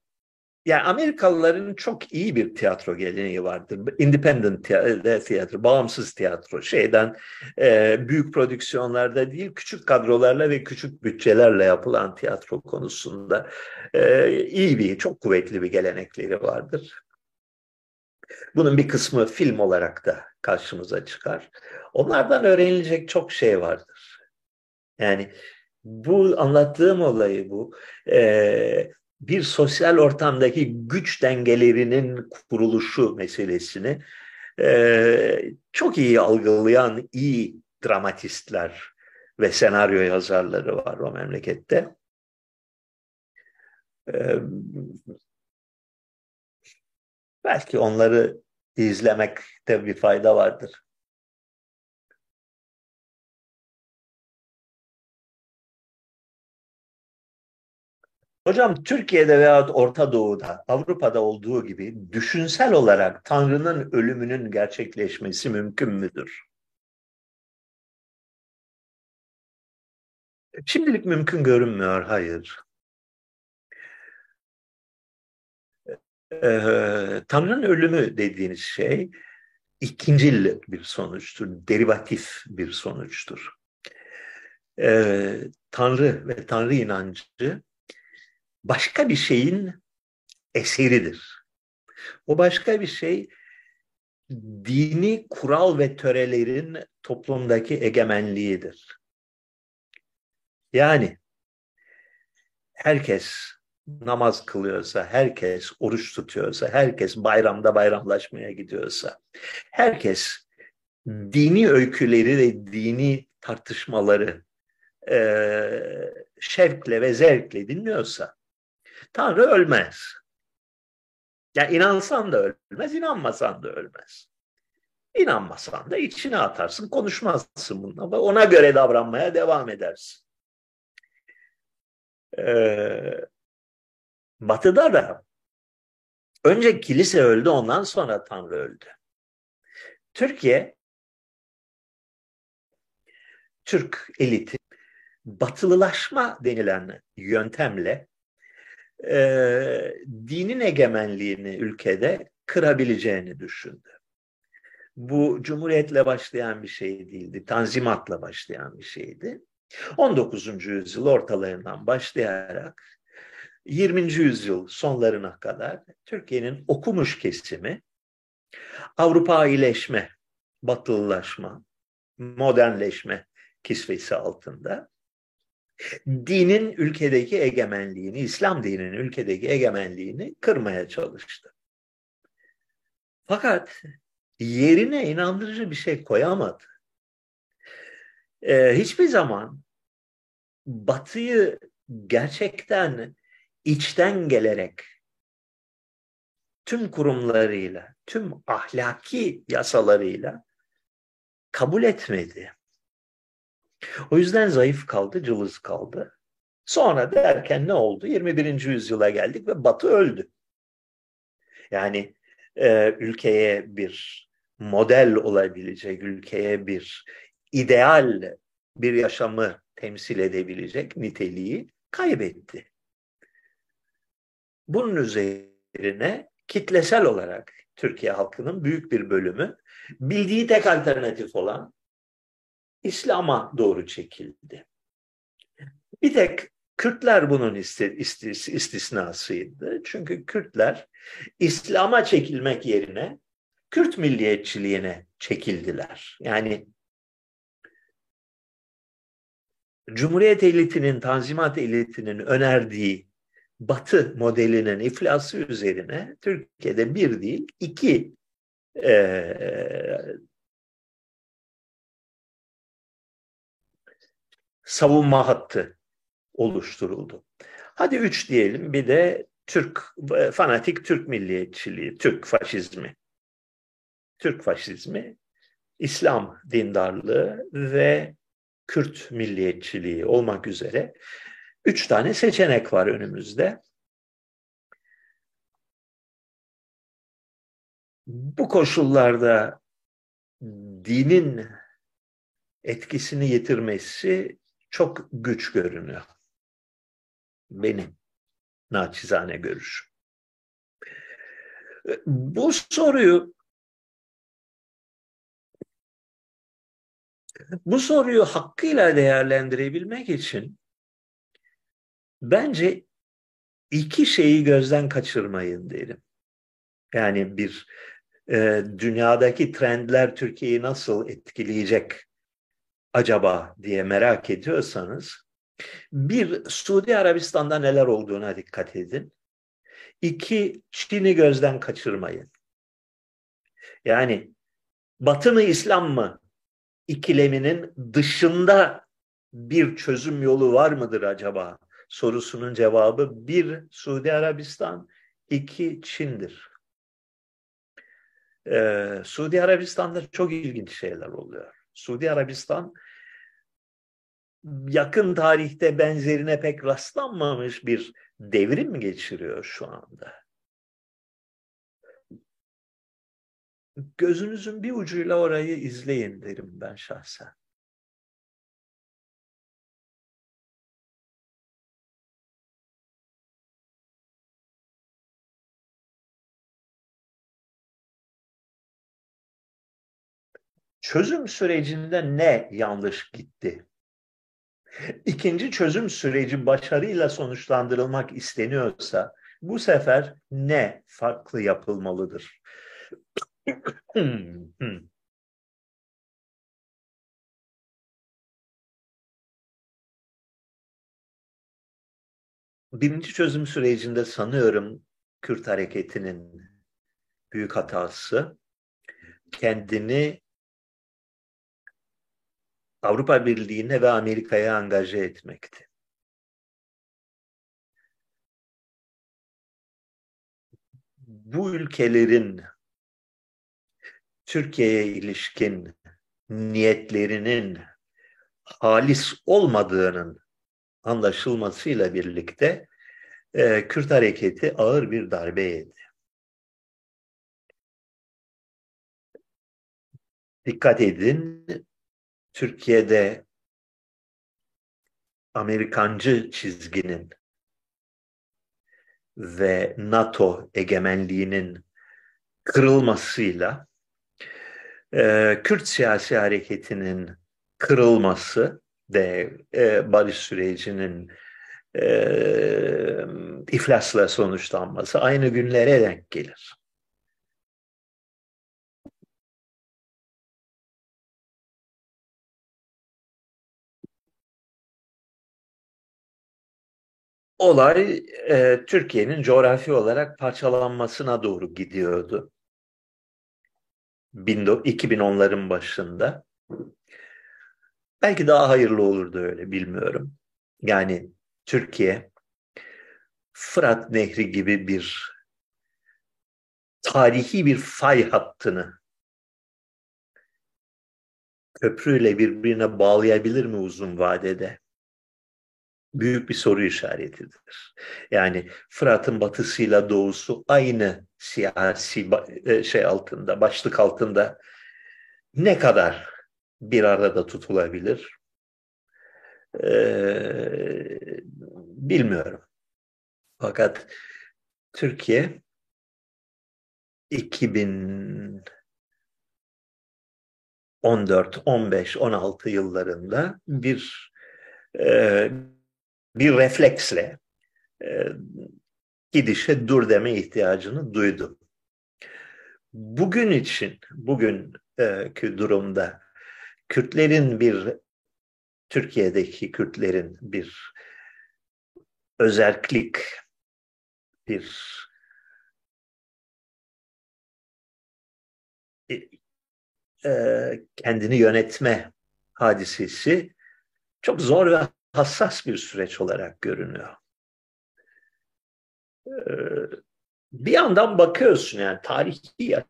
yani Amerikalıların çok iyi bir tiyatro geleneği vardır. Independent tiyatro, bağımsız tiyatro. Şeyden e, büyük prodüksiyonlarda değil, küçük kadrolarla ve küçük bütçelerle yapılan tiyatro konusunda e, iyi bir, çok kuvvetli bir gelenekleri vardır. Bunun bir kısmı film olarak da karşımıza çıkar. Onlardan öğrenilecek çok şey vardır. Yani bu anlattığım olayı bu. E, bir sosyal ortamdaki güç dengelerinin kuruluşu meselesini e, çok iyi algılayan iyi dramatistler ve senaryo yazarları var o memlekette. E, belki onları izlemekte bir fayda vardır. Hocam Türkiye'de veya Orta Doğu'da, Avrupa'da olduğu gibi düşünsel olarak Tanrı'nın ölümünün gerçekleşmesi mümkün müdür? Şimdilik mümkün görünmüyor, hayır. Ee, Tanrı'nın ölümü dediğiniz şey ikincil bir sonuçtur, derivatif bir sonuçtur. Ee, Tanrı ve Tanrı inancı başka bir şeyin eseridir. O başka bir şey dini kural ve törelerin toplumdaki egemenliğidir. Yani herkes namaz kılıyorsa, herkes oruç tutuyorsa, herkes bayramda bayramlaşmaya gidiyorsa, herkes dini öyküleri ve dini tartışmaları e, şevkle ve zevkle dinliyorsa, Tanrı ölmez. Ya yani inansan da ölmez, inanmasan da ölmez. İnanmasan da içine atarsın, konuşmazsın bununla. Ona göre davranmaya devam edersin. Ee, batı'da da önce kilise öldü, ondan sonra Tanrı öldü. Türkiye, Türk eliti batılılaşma denilen yöntemle e, dinin egemenliğini ülkede kırabileceğini düşündü. Bu cumhuriyetle başlayan bir şey değildi, tanzimatla başlayan bir şeydi. 19. yüzyıl ortalarından başlayarak 20. yüzyıl sonlarına kadar Türkiye'nin okumuş kesimi Avrupa iyileşme, batılılaşma, modernleşme kisvesi altında dinin ülkedeki egemenliğini, İslam dininin ülkedeki egemenliğini kırmaya çalıştı. Fakat yerine inandırıcı bir şey koyamadı. Ee, hiçbir zaman Batı'yı gerçekten içten gelerek tüm kurumlarıyla, tüm ahlaki yasalarıyla kabul etmedi. O yüzden zayıf kaldı, cılız kaldı. Sonra derken ne oldu? 21. yüzyıla geldik ve Batı öldü. Yani e, ülkeye bir model olabilecek ülkeye bir ideal bir yaşamı temsil edebilecek niteliği kaybetti. Bunun üzerine kitlesel olarak Türkiye halkının büyük bir bölümü bildiği tek alternatif olan İslam'a doğru çekildi. Bir tek Kürtler bunun istisnasıydı. Çünkü Kürtler İslam'a çekilmek yerine Kürt milliyetçiliğine çekildiler. Yani Cumhuriyet elitinin, Tanzimat elitinin önerdiği Batı modelinin iflası üzerine Türkiye'de bir değil, iki e, savunma hattı oluşturuldu. Hadi üç diyelim bir de Türk fanatik Türk milliyetçiliği, Türk faşizmi. Türk faşizmi, İslam dindarlığı ve Kürt milliyetçiliği olmak üzere üç tane seçenek var önümüzde. Bu koşullarda dinin etkisini yitirmesi çok güç görünüyor. Benim naçizane görüşüm. Bu soruyu bu soruyu hakkıyla değerlendirebilmek için bence iki şeyi gözden kaçırmayın derim. Yani bir e, dünyadaki trendler Türkiye'yi nasıl etkileyecek acaba diye merak ediyorsanız bir Suudi Arabistan'da neler olduğuna dikkat edin. İki Çin'i gözden kaçırmayın. Yani Batı mı İslam mı ikileminin dışında bir çözüm yolu var mıdır acaba? Sorusunun cevabı bir Suudi Arabistan, iki Çin'dir. Ee, Suudi Arabistan'da çok ilginç şeyler oluyor. Suudi Arabistan yakın tarihte benzerine pek rastlanmamış bir devrim geçiriyor şu anda. Gözünüzün bir ucuyla orayı izleyin derim ben şahsen. Çözüm sürecinde ne yanlış gitti? İkinci çözüm süreci başarıyla sonuçlandırılmak isteniyorsa bu sefer ne farklı yapılmalıdır? Birinci çözüm sürecinde sanıyorum Kürt hareketinin büyük hatası kendini Avrupa Birliği'ne ve Amerika'ya angaje etmekti. Bu ülkelerin Türkiye'ye ilişkin niyetlerinin halis olmadığının anlaşılmasıyla birlikte e, Kürt hareketi ağır bir darbe yedi. Dikkat edin, Türkiye'de Amerikancı çizginin ve NATO egemenliğinin kırılmasıyla e, Kürt siyasi hareketinin kırılması de e, barış sürecinin e, iflasla sonuçlanması aynı günlere denk gelir. Olay e, Türkiye'nin coğrafi olarak parçalanmasına doğru gidiyordu. 2010'ların başında. Belki daha hayırlı olurdu öyle bilmiyorum. Yani Türkiye Fırat Nehri gibi bir tarihi bir fay hattını köprüyle birbirine bağlayabilir mi uzun vadede? Büyük bir soru işaretidir. Yani Fırat'ın batısıyla doğusu aynı siyasi e, şey altında, başlık altında ne kadar bir arada tutulabilir? Ee, bilmiyorum. Fakat Türkiye 2014, 15, 16 yıllarında bir e, bir refleksle e, gidişe dur deme ihtiyacını duydum. Bugün için, bugünkü durumda Kürtlerin bir, Türkiye'deki Kürtlerin bir özellik, bir e, kendini yönetme hadisesi çok zor ve hassas bir süreç olarak görünüyor. Ee, bir yandan bakıyorsun yani tarihi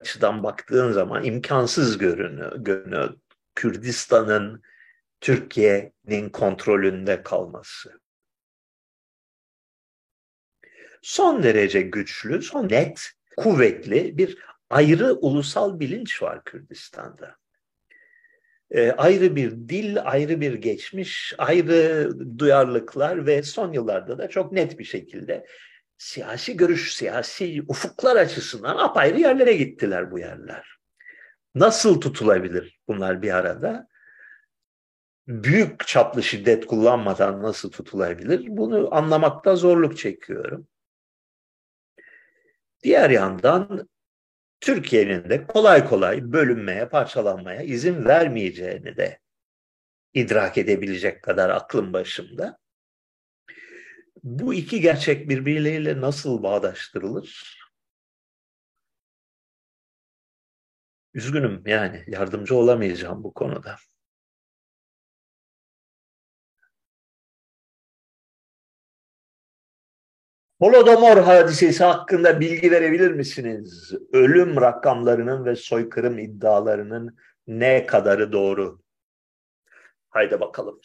açıdan baktığın zaman imkansız görünüyor. görünüyor. Kürdistan'ın Türkiye'nin kontrolünde kalması. Son derece güçlü, son net, kuvvetli bir ayrı ulusal bilinç var Kürdistan'da e, ayrı bir dil, ayrı bir geçmiş, ayrı duyarlılıklar ve son yıllarda da çok net bir şekilde siyasi görüş, siyasi ufuklar açısından apayrı yerlere gittiler bu yerler. Nasıl tutulabilir bunlar bir arada? Büyük çaplı şiddet kullanmadan nasıl tutulabilir? Bunu anlamakta zorluk çekiyorum. Diğer yandan Türkiye'nin de kolay kolay bölünmeye, parçalanmaya izin vermeyeceğini de idrak edebilecek kadar aklım başımda. Bu iki gerçek birbirleriyle nasıl bağdaştırılır? Üzgünüm yani yardımcı olamayacağım bu konuda. Holodomor hadisesi hakkında bilgi verebilir misiniz? Ölüm rakamlarının ve soykırım iddialarının ne kadarı doğru? Haydi bakalım.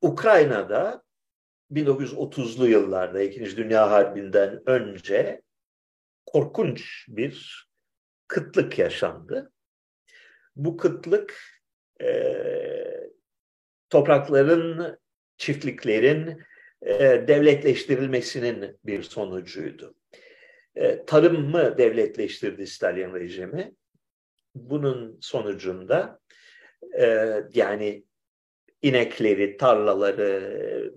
Ukrayna'da 1930'lu yıllarda İkinci Dünya Harbi'nden önce korkunç bir kıtlık yaşandı. Bu kıtlık e, toprakların, çiftliklerin e, devletleştirilmesinin bir sonucuydu. E, tarımı devletleştirdi Stalin rejimi. Bunun sonucunda e, yani inekleri, tarlaları,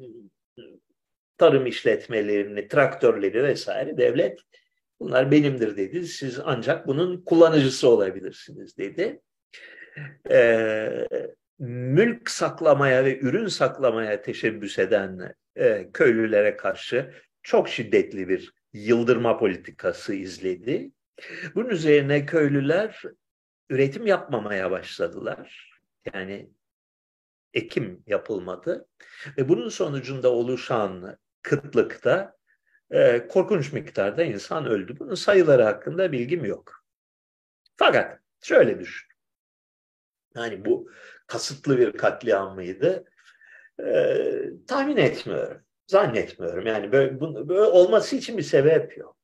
tarım işletmelerini, traktörleri vesaire devlet bunlar benimdir dedi. Siz ancak bunun kullanıcısı olabilirsiniz dedi. Ee, mülk saklamaya ve ürün saklamaya teşebbüs eden e, köylülere karşı çok şiddetli bir yıldırma politikası izledi. Bunun üzerine köylüler üretim yapmamaya başladılar. Yani ekim yapılmadı ve bunun sonucunda oluşan kıtlıkta e, korkunç miktarda insan öldü. Bunun sayıları hakkında bilgim yok. Fakat şöyle düşün. Yani bu kasıtlı bir katliam mıydı? Ee, tahmin etmiyorum. Zannetmiyorum. Yani böyle, bu, böyle olması için bir sebep yok.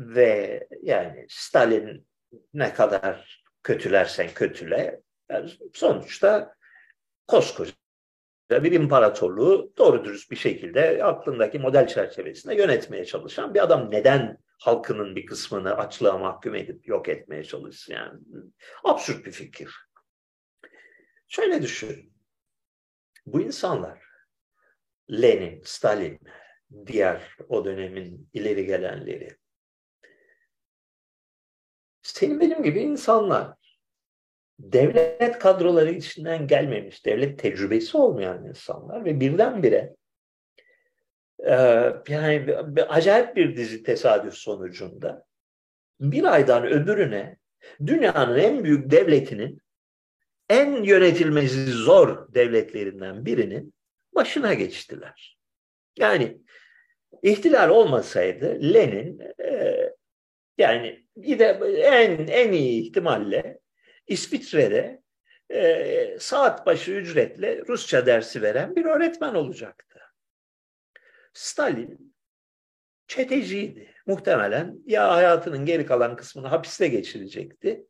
Ve yani Stalin ne kadar kötülersen kötüle yani sonuçta koskoca bir imparatorluğu doğru dürüst bir şekilde aklındaki model çerçevesinde yönetmeye çalışan bir adam neden halkının bir kısmını açlığa mahkum edip yok etmeye çalışsın yani absürt bir fikir. Şöyle düşün. Bu insanlar Lenin, Stalin, diğer o dönemin ileri gelenleri senin benim gibi insanlar devlet kadroları içinden gelmemiş, devlet tecrübesi olmayan insanlar ve birdenbire yani bir, acayip bir dizi tesadüf sonucunda bir aydan öbürüne dünyanın en büyük devletinin en yönetilmesi zor devletlerinden birinin başına geçtiler. Yani ihtilal olmasaydı Lenin e, Yani bir de en en iyi ihtimalle İsviçre'de e, saat başı ücretle Rusça dersi veren bir öğretmen olacaktı. Stalin çeteciydi. Muhtemelen ya hayatının geri kalan kısmını hapiste geçirecekti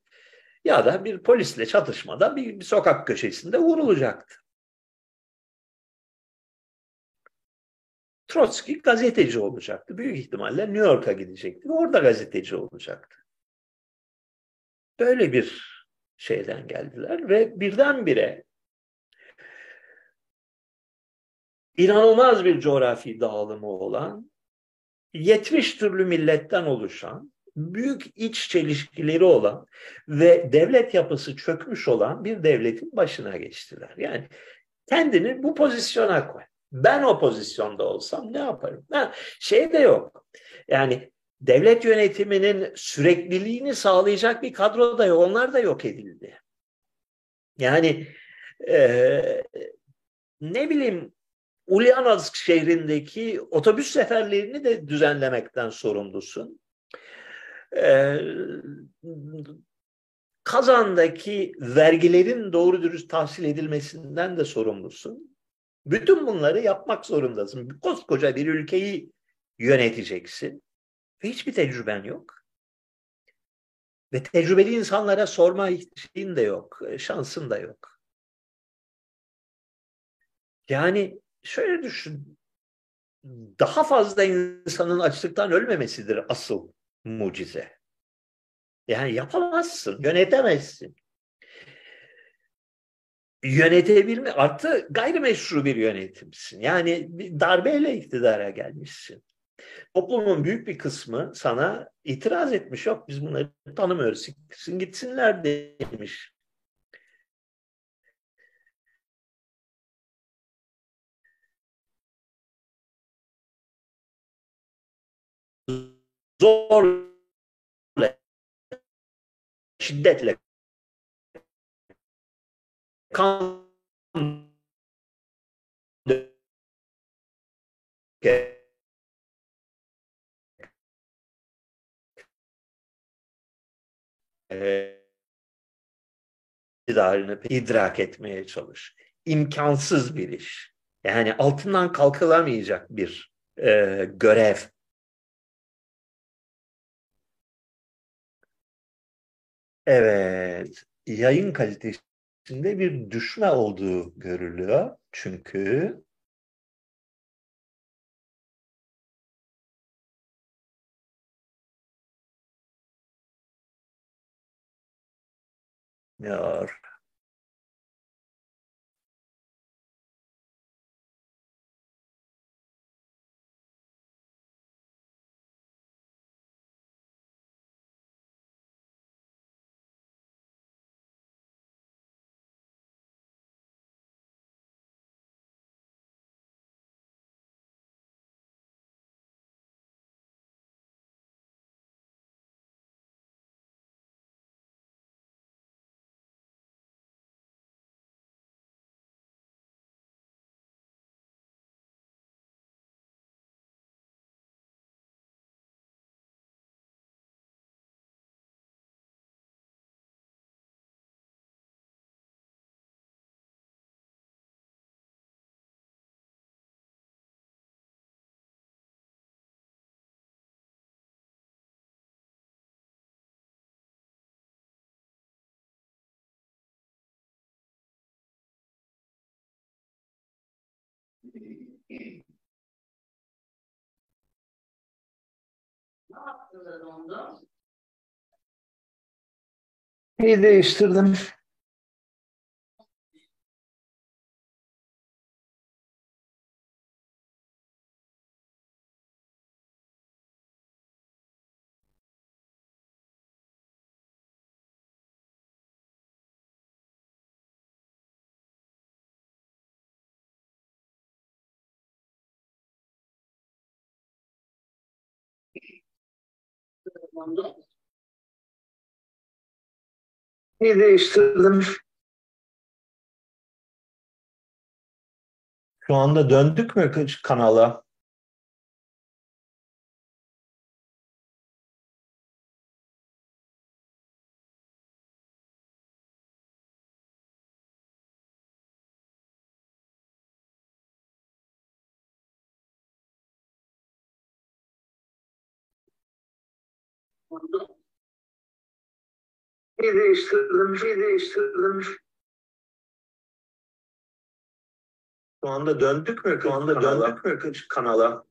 ya da bir polisle çatışmada bir, bir sokak köşesinde vurulacaktı. Trotsky gazeteci olacaktı. Büyük ihtimalle New York'a gidecekti orada gazeteci olacaktı. Böyle bir şeyden geldiler ve birdenbire inanılmaz bir coğrafi dağılımı olan 70 türlü milletten oluşan büyük iç çelişkileri olan ve devlet yapısı çökmüş olan bir devletin başına geçtiler. Yani kendini bu pozisyona koy. Ben o pozisyonda olsam ne yaparım? Ha, şey de yok. Yani devlet yönetiminin sürekliliğini sağlayacak bir kadro da yok. Onlar da yok edildi. Yani e, ne bileyim Ulyanovsk şehrindeki otobüs seferlerini de düzenlemekten sorumlusun. Ee, Kazan'daki vergilerin doğru dürüst tahsil edilmesinden de sorumlusun. Bütün bunları yapmak zorundasın. Koskoca bir ülkeyi yöneteceksin. Ve hiçbir tecrüben yok. Ve tecrübeli insanlara sorma şeyin de yok, şansın da yok. Yani şöyle düşün, daha fazla insanın açlıktan ölmemesidir asıl mucize. Yani yapamazsın, yönetemezsin. Yönetebilme artı gayrimeşru bir yönetimsin. Yani bir darbeyle iktidara gelmişsin. Toplumun büyük bir kısmı sana itiraz etmiş. Yok biz bunları tanımıyoruz. Gitsin gitsinler demiş. Zor şiddetle kan iktidarını idrak etmeye çalış. İmkansız bir iş. Yani altından kalkılamayacak bir e, görev. Evet, yayın kalitesinde bir düşme olduğu görülüyor. Çünkü Yar. Ne yaptın da dondu? İyi değiştirdim. Dondu. İyi değiştirdim. Şu anda döndük mü kanala? Şey değiştirdim, şey değiştirdim. Şu anda döndük mü? Şu anda döndük mü kanala?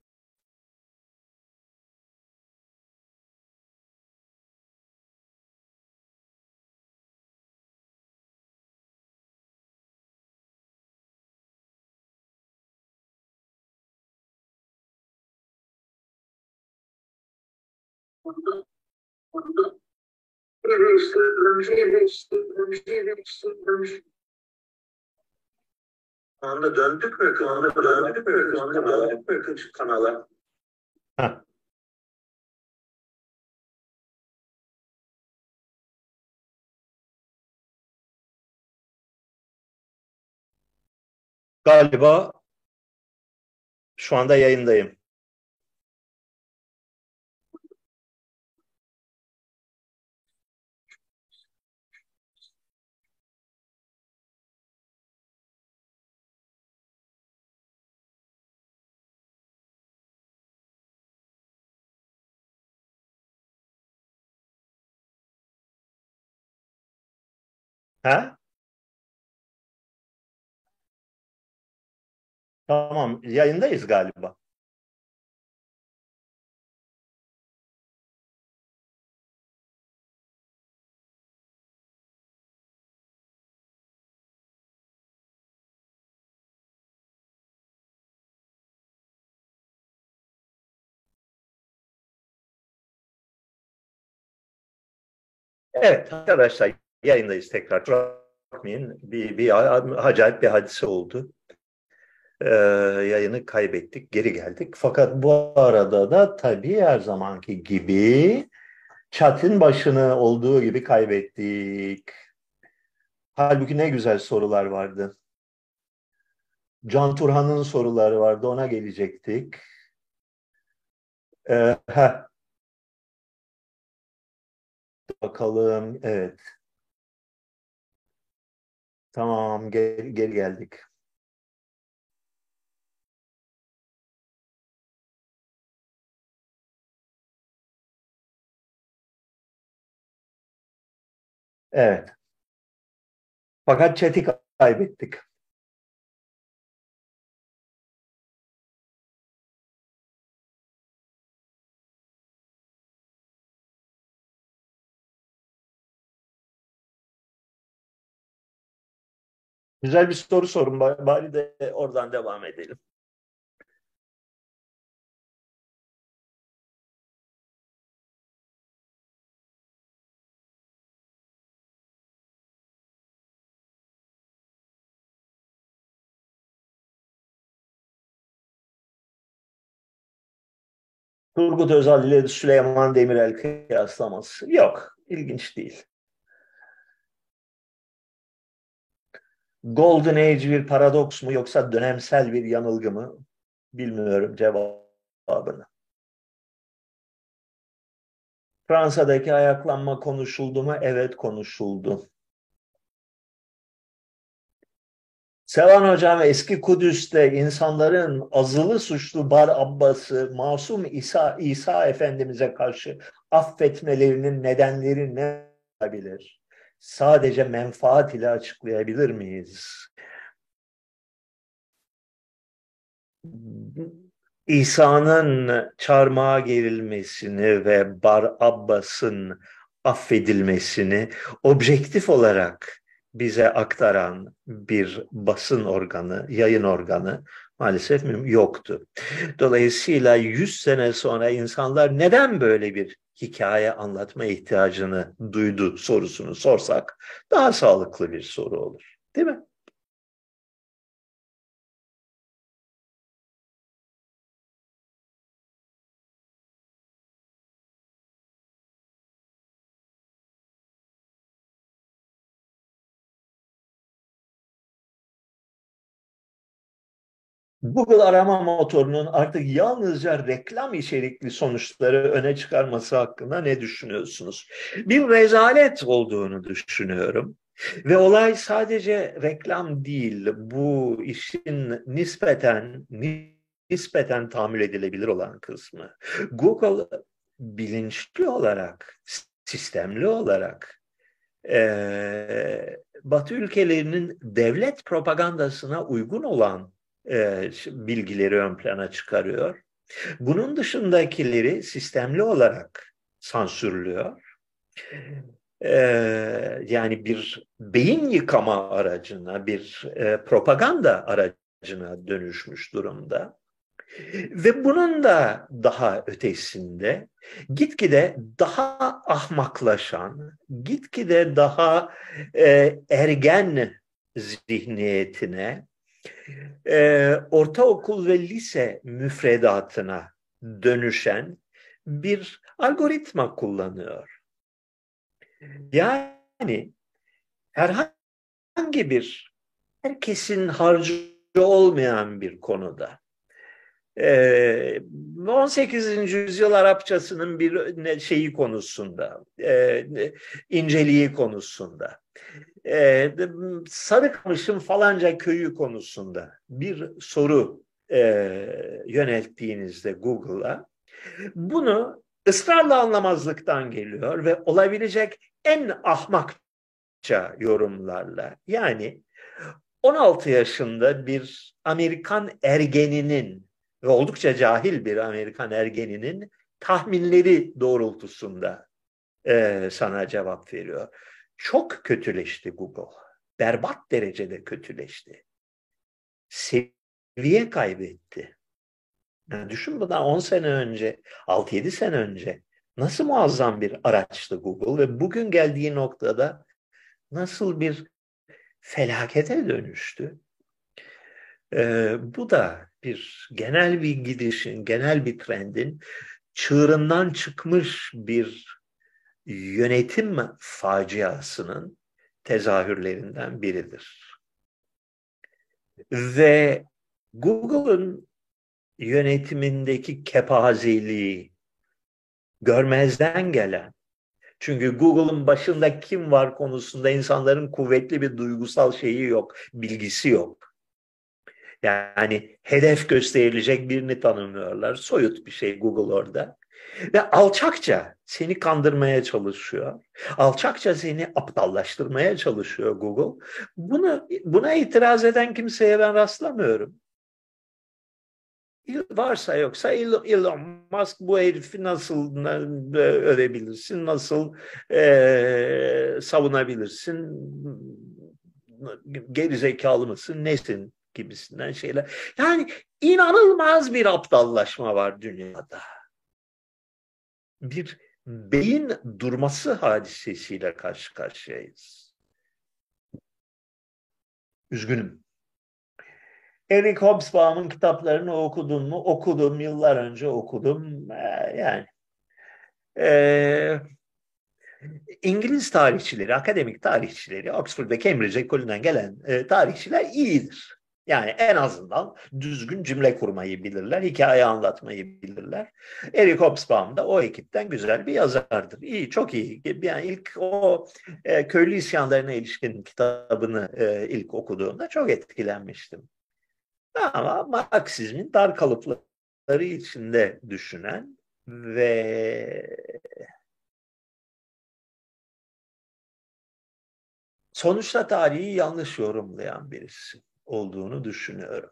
Şu anda döndük mü? Şu anda döndük mü? Şu anda döndük mü kanala? Heh. Galiba şu anda yayındayım. Ha? Tamam, yayındayız galiba. Evet arkadaşlar yayındayız tekrar. Bakmayın bir, bir acayip bir hadise oldu. Ee, yayını kaybettik, geri geldik. Fakat bu arada da tabii her zamanki gibi chat'in başını olduğu gibi kaybettik. Halbuki ne güzel sorular vardı. Can Turhan'ın soruları vardı, ona gelecektik. Ee. Bakalım, evet. Tamam, geri, geri geldik. Evet. Fakat chat'i kaybettik. Güzel bir soru sorun. Bari de oradan devam edelim. Turgut Özal ile Süleyman Demirel kıyaslaması. Yok, ilginç değil. Golden Age bir paradoks mu yoksa dönemsel bir yanılgı mı? Bilmiyorum cevabını. Fransa'daki ayaklanma konuşuldu mu? Evet konuşuldu. Sevan Hocam eski Kudüs'te insanların azılı suçlu Bar Abbas'ı masum İsa, İsa Efendimiz'e karşı affetmelerinin nedenleri ne olabilir? Sadece menfaat ile açıklayabilir miyiz? İsa'nın çarmıha gerilmesini ve Bar Abbas'ın affedilmesini objektif olarak bize aktaran bir basın organı, yayın organı maalesef yoktu. Dolayısıyla 100 sene sonra insanlar neden böyle bir hikaye anlatma ihtiyacını duydu sorusunu sorsak daha sağlıklı bir soru olur. Değil mi? Google arama motorunun artık yalnızca reklam içerikli sonuçları öne çıkarması hakkında ne düşünüyorsunuz? Bir rezalet olduğunu düşünüyorum. Ve olay sadece reklam değil, bu işin nispeten nispeten tahammül edilebilir olan kısmı. Google bilinçli olarak, sistemli olarak e, Batı ülkelerinin devlet propagandasına uygun olan e, bilgileri ön plana çıkarıyor. Bunun dışındakileri sistemli olarak sansürlüyor. E, yani bir beyin yıkama aracına, bir e, propaganda aracına dönüşmüş durumda. Ve bunun da daha ötesinde gitgide daha ahmaklaşan, gitgide daha e, ergen zihniyetine, e, ortaokul ve lise müfredatına dönüşen bir algoritma kullanıyor. Yani herhangi bir herkesin harcı olmayan bir konuda 18. yüzyıl Arapçasının bir şeyi konusunda, inceliği konusunda, Sarıkamış'ın falanca köyü konusunda bir soru yönelttiğinizde Google'a, bunu ısrarla anlamazlıktan geliyor ve olabilecek en ahmakça yorumlarla, yani 16 yaşında bir Amerikan ergeninin ve oldukça cahil bir Amerikan ergeninin tahminleri doğrultusunda e, sana cevap veriyor. Çok kötüleşti Google. Berbat derecede kötüleşti. Seviye kaybetti. Yani düşün bundan 10 sene önce, 6-7 sene önce nasıl muazzam bir araçtı Google ve bugün geldiği noktada nasıl bir felakete dönüştü. Ee, bu da bir genel bir gidişin, genel bir trendin çığırından çıkmış bir yönetim faciasının tezahürlerinden biridir. Ve Google'ın yönetimindeki kepazeliği görmezden gelen, çünkü Google'ın başında kim var konusunda insanların kuvvetli bir duygusal şeyi yok, bilgisi yok. Yani hedef gösterilecek birini tanımlıyorlar. Soyut bir şey Google orada. Ve alçakça seni kandırmaya çalışıyor. Alçakça seni aptallaştırmaya çalışıyor Google. Bunu, buna itiraz eden kimseye ben rastlamıyorum. Varsa yoksa Elon Musk bu herifi nasıl övebilirsin, nasıl e, savunabilirsin, gerizekalı mısın, nesin gibisinden şeyler. Yani inanılmaz bir aptallaşma var dünyada. Bir beyin durması hadisesiyle karşı karşıyayız. Üzgünüm. Eric Hobsbawm'ın kitaplarını okudun mu? Okudum, yıllar önce okudum. Ee, yani ee, İngiliz tarihçileri, akademik tarihçileri, Oxford ve Cambridge ekolünden gelen e, tarihçiler iyidir. Yani en azından düzgün cümle kurmayı bilirler, hikaye anlatmayı bilirler. Eric Hobsbawm da o ekipten güzel bir yazardır. İyi, çok iyi. Yani ilk o e, köylü isyanlarına ilişkin kitabını e, ilk okuduğumda çok etkilenmiştim. Ama Marksizmin dar kalıpları içinde düşünen ve sonuçta tarihi yanlış yorumlayan birisi olduğunu düşünüyorum.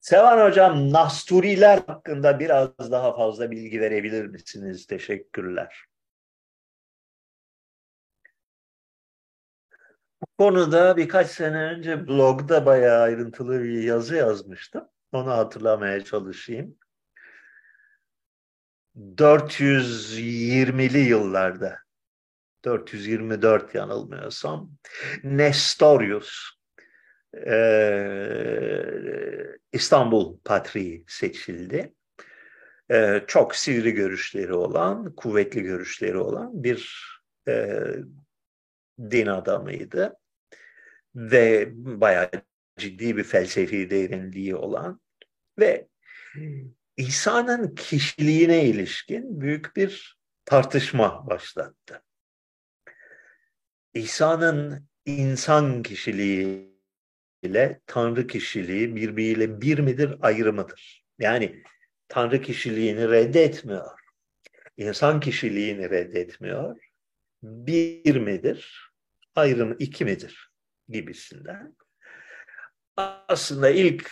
Sevan Hocam, Nasturiler hakkında biraz daha fazla bilgi verebilir misiniz? Teşekkürler. Bu konuda birkaç sene önce blogda bayağı ayrıntılı bir yazı yazmıştım. Onu hatırlamaya çalışayım. 420'li yıllarda 424 yanılmıyorsam Nestorius e, İstanbul Patriği seçildi. E, çok sivri görüşleri olan, kuvvetli görüşleri olan bir e, din adamıydı. Ve bayağı ciddi bir felsefi derinliği olan ve İsa'nın kişiliğine ilişkin büyük bir tartışma başlattı. İsa'nın insan kişiliği ile Tanrı kişiliği birbiriyle bir midir, ayrı mıdır? Yani Tanrı kişiliğini reddetmiyor. İnsan kişiliğini reddetmiyor. Bir midir, ayrı mı, iki midir gibisinden. Aslında ilk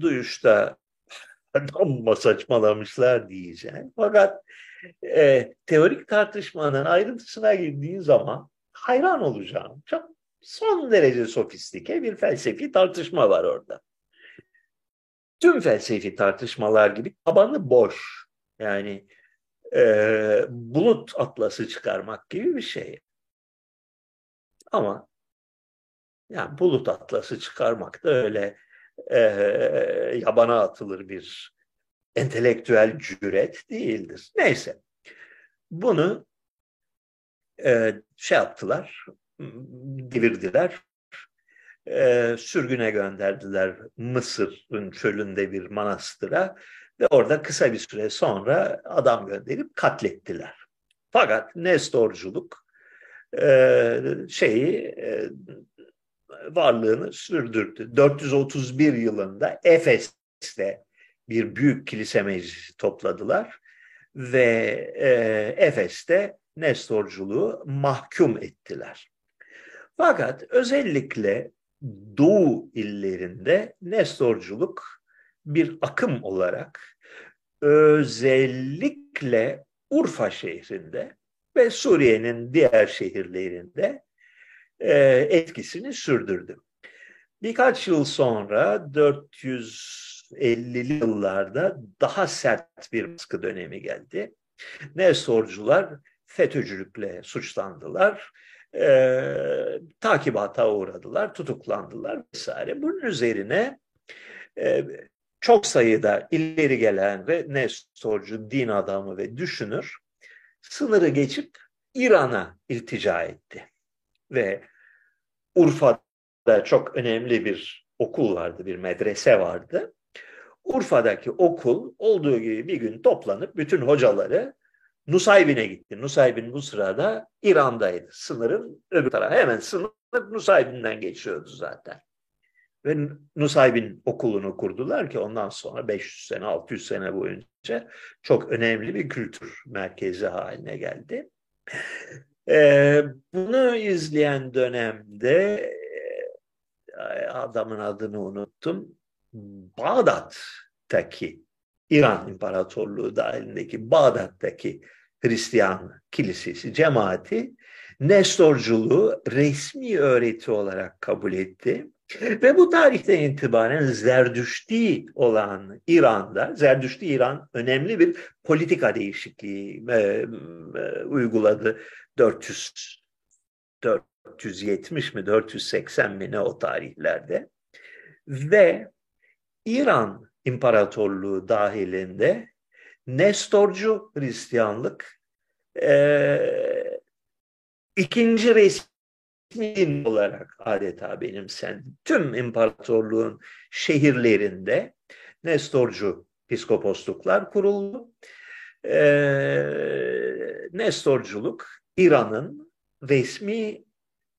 duyuşta amma saçmalamışlar diyeceğim. Fakat e, teorik tartışmanın ayrıntısına girdiğin zaman hayran olacağım. Çok son derece sofistike bir felsefi tartışma var orada. Tüm felsefi tartışmalar gibi tabanı boş. Yani e, bulut atlası çıkarmak gibi bir şey. Ama yani bulut atlası çıkarmak da öyle e, yabana atılır bir entelektüel cüret değildir. Neyse. Bunu e, şey yaptılar, devirdiler, e, sürgüne gönderdiler Mısır'ın çölünde bir manastıra ve orada kısa bir süre sonra adam gönderip katlettiler. Fakat Nestorculuk e, şeyi e, varlığını sürdürdü. 431 yılında Efes'te bir büyük kilise meclisi topladılar ve e, Efes'te Nestorculuğu mahkum ettiler. Fakat özellikle Doğu illerinde Nestorculuk bir akım olarak özellikle Urfa şehrinde ve Suriye'nin diğer şehirlerinde e, etkisini sürdürdü. Birkaç yıl sonra 450'li yıllarda daha sert bir baskı dönemi geldi. Nestorcular FETÖ'cülükle suçlandılar, e, takibata uğradılar, tutuklandılar vesaire. Bunun üzerine e, çok sayıda ileri gelen ve Nestorcu din adamı ve düşünür sınırı geçip İran'a iltica etti. Ve Urfa'da çok önemli bir okul vardı, bir medrese vardı. Urfa'daki okul olduğu gibi bir gün toplanıp bütün hocaları Nusaybin'e gitti. Nusaybin bu sırada İran'daydı. Sınırın öbür tarafı. Hemen sınır Nusaybin'den geçiyordu zaten. Ve Nusaybin okulunu kurdular ki ondan sonra 500 sene, 600 sene boyunca çok önemli bir kültür merkezi haline geldi. Ee, bunu izleyen dönemde adamın adını unuttum. Bağdat'taki İran İmparatorluğu dahilindeki Bağdat'taki Hristiyan kilisesi, cemaati Nestorculuğu resmi öğreti olarak kabul etti. Ve bu tarihten itibaren Zerdüşti olan İran'da, Zerdüşti İran önemli bir politika değişikliği e, e, uyguladı. 400 470 mi 480 mi ne o tarihlerde. Ve İran İmparatorluğu dahilinde Nestorcu Hristiyanlık e, ikinci resmi din olarak adeta benimsendi. Tüm imparatorluğun şehirlerinde Nestorcu piskoposluklar kuruldu. E, Nestorculuk İran'ın resmi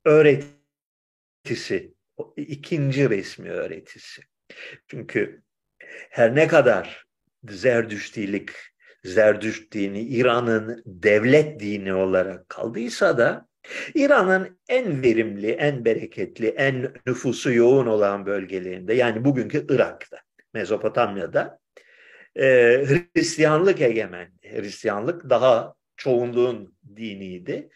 öğretisi, ikinci resmi öğretisi. Çünkü her ne kadar Zerdüştilik, Zerdüşt dini İran'ın devlet dini olarak kaldıysa da İran'ın en verimli, en bereketli, en nüfusu yoğun olan bölgelerinde yani bugünkü Irak'ta, Mezopotamya'da e, Hristiyanlık egemen. Hristiyanlık daha çoğunluğun diniydi.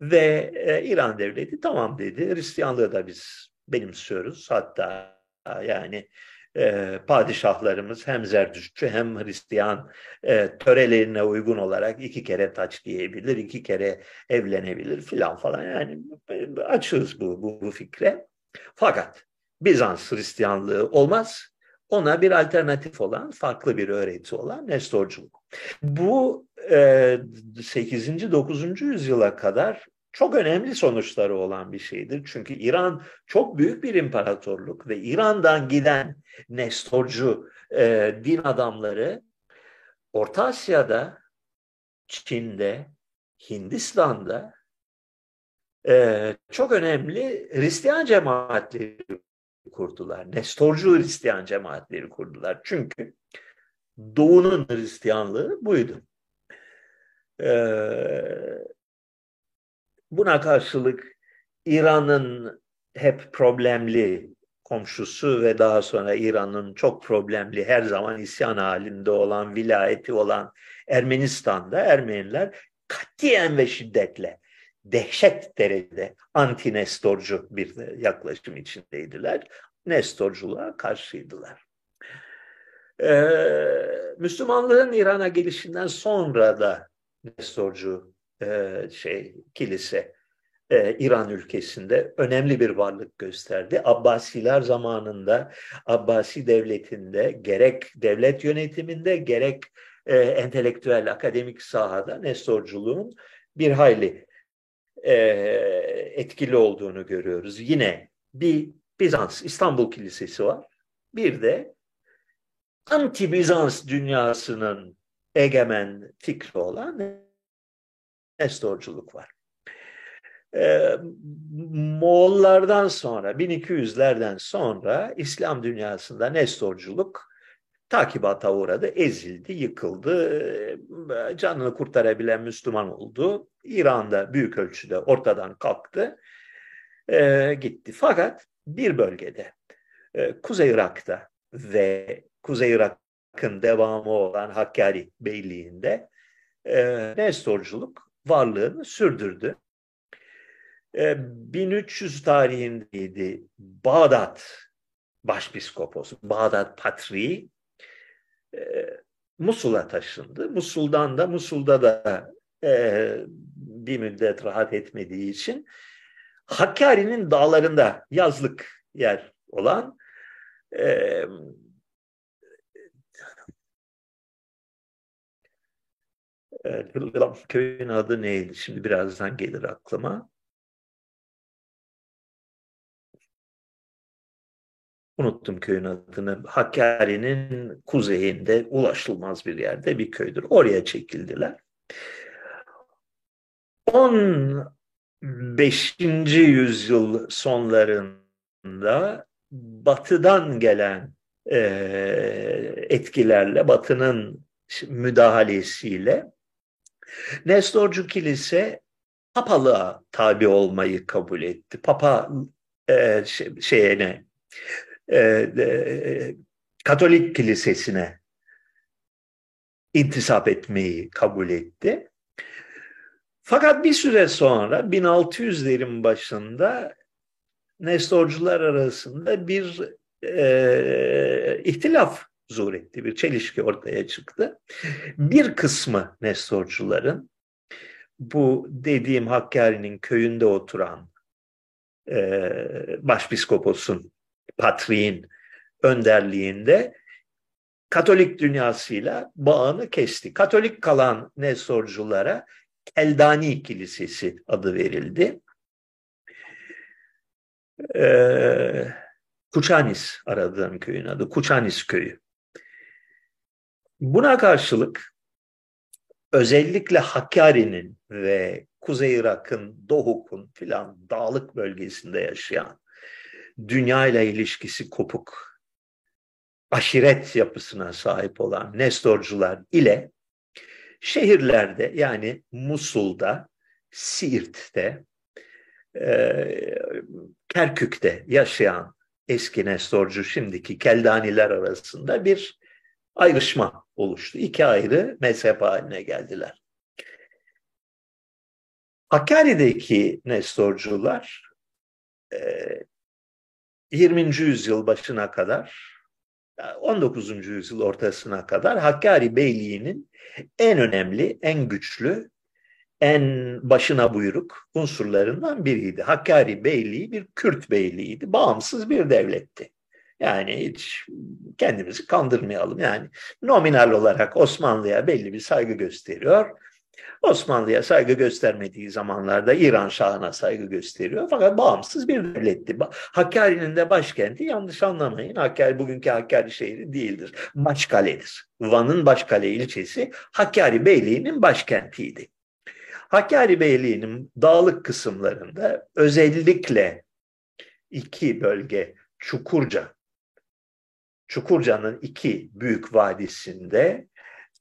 Ve e, İran devleti tamam dedi. Hristiyanlığı da biz benimsiyoruz. Hatta yani e, padişahlarımız hem Zerdüştçü hem Hristiyan e, törelerine uygun olarak iki kere taç giyebilir, iki kere evlenebilir filan falan. Yani açığız bu, bu, bu fikre. Fakat Bizans Hristiyanlığı olmaz. Ona bir alternatif olan, farklı bir öğreti olan Nestorculuk. Bu e, 8. 9. yüzyıla kadar çok önemli sonuçları olan bir şeydir. Çünkü İran çok büyük bir imparatorluk ve İran'dan giden Nestorcu e, din adamları Orta Asya'da, Çin'de, Hindistan'da e, çok önemli Hristiyan cemaatleri kurdular. Nestorcu Hristiyan cemaatleri kurdular. Çünkü Doğu'nun Hristiyanlığı buydu. Ee, buna karşılık İran'ın hep problemli komşusu ve daha sonra İran'ın çok problemli her zaman isyan halinde olan vilayeti olan Ermenistan'da Ermeniler katiyen ve şiddetle dehşet derecede anti-Nestorcu bir yaklaşım içindeydiler. Nestorculuğa karşıydılar. Ee, Müslümanlığın İran'a gelişinden sonra da Nestorcu e, şey kilise e, İran ülkesinde önemli bir varlık gösterdi. Abbasiler zamanında Abbasi devletinde gerek devlet yönetiminde gerek e, entelektüel akademik sahada Nestorculuğun bir hayli etkili olduğunu görüyoruz. Yine bir Bizans İstanbul Kilisesi var. Bir de anti-Bizans dünyasının egemen fikri olan Nestorculuk var. Ee, Moğollardan sonra 1200'lerden sonra İslam dünyasında Nestorculuk takibata uğradı, ezildi, yıkıldı, ee, canını kurtarabilen Müslüman oldu. İran'da büyük ölçüde ortadan kalktı, e, gitti. Fakat bir bölgede, e, Kuzey Irak'ta ve Kuzey Irak'ın devamı olan Hakkari Beyliği'nde e, Nestorculuk varlığını sürdürdü. 1300 tarihindeydi Bağdat Başpiskoposu, Bağdat Patriği Musul'a taşındı. Musul'dan da Musul'da da e, bir müddet rahat etmediği için Hakkari'nin dağlarında yazlık yer olan e, köyün adı neydi? Şimdi birazdan gelir aklıma. Unuttum köyün adını. Hakkari'nin kuzeyinde ulaşılmaz bir yerde bir köydür. Oraya çekildiler. 15. yüzyıl sonlarında batıdan gelen e, etkilerle, batının müdahalesiyle Nestorcu kilise papalığa tabi olmayı kabul etti. Papa e, şey, şeyine e, e, Katolik kilisesine intisap etmeyi kabul etti. Fakat bir süre sonra 1600'lerin başında Nestorcular arasında bir e, ihtilaf zuhur etti, bir çelişki ortaya çıktı. Bir kısmı Nestorcuların bu dediğim Hakkari'nin köyünde oturan e, başpiskoposun, patriğin önderliğinde Katolik dünyasıyla bağını kesti. Katolik kalan Nestorculara Eldani Kilisesi adı verildi. Ee, Kuçanis aradığım köyün adı. Kuçanis köyü. Buna karşılık özellikle Hakkari'nin ve Kuzey Irak'ın, Doğuk'un filan dağlık bölgesinde yaşayan dünya ile ilişkisi kopuk aşiret yapısına sahip olan Nestorcular ile şehirlerde yani Musul'da, Siirt'te, e, Kerkük'te yaşayan eski Nestorcu şimdiki Keldaniler arasında bir ayrışma oluştu. İki ayrı mezhep haline geldiler. Hakkari'deki Nestorcular 20. yüzyıl başına kadar 19. yüzyıl ortasına kadar Hakkari Beyliği'nin en önemli, en güçlü, en başına buyruk unsurlarından biriydi. Hakkari Beyliği bir Kürt beyliğiydi, bağımsız bir devletti. Yani hiç kendimizi kandırmayalım. Yani nominal olarak Osmanlı'ya belli bir saygı gösteriyor. Osmanlı'ya saygı göstermediği zamanlarda İran Şahı'na saygı gösteriyor. Fakat bağımsız bir devletti. Hakkari'nin de başkenti yanlış anlamayın. Hakkari bugünkü Hakkari şehri değildir. Başkale'dir. Van'ın Başkale ilçesi Hakkari Beyliği'nin başkentiydi. Hakkari Beyliği'nin dağlık kısımlarında özellikle iki bölge Çukurca. Çukurca'nın iki büyük vadisinde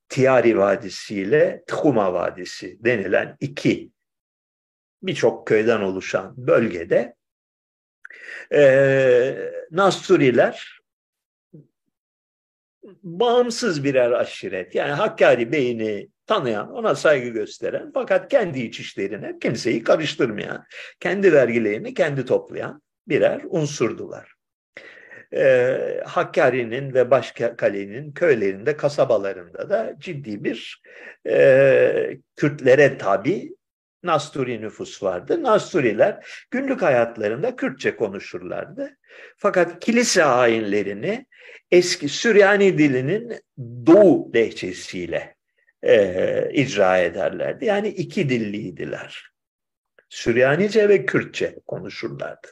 Tiari Vadisi ile Tkuma Vadisi denilen iki birçok köyden oluşan bölgede e, Nasturiler bağımsız birer aşiret. Yani Hakkari Bey'ini tanıyan, ona saygı gösteren fakat kendi iç işlerine kimseyi karıştırmayan, kendi vergilerini kendi toplayan birer unsurdular. Ee, Hakkari'nin ve Başkale'nin köylerinde, kasabalarında da ciddi bir e, Kürtlere tabi Nasturi nüfus vardı. Nasturiler günlük hayatlarında Kürtçe konuşurlardı. Fakat kilise hainlerini eski Süryani dilinin Doğu lehçesiyle e, icra ederlerdi. Yani iki dilliydiler. Süryanice ve Kürtçe konuşurlardı.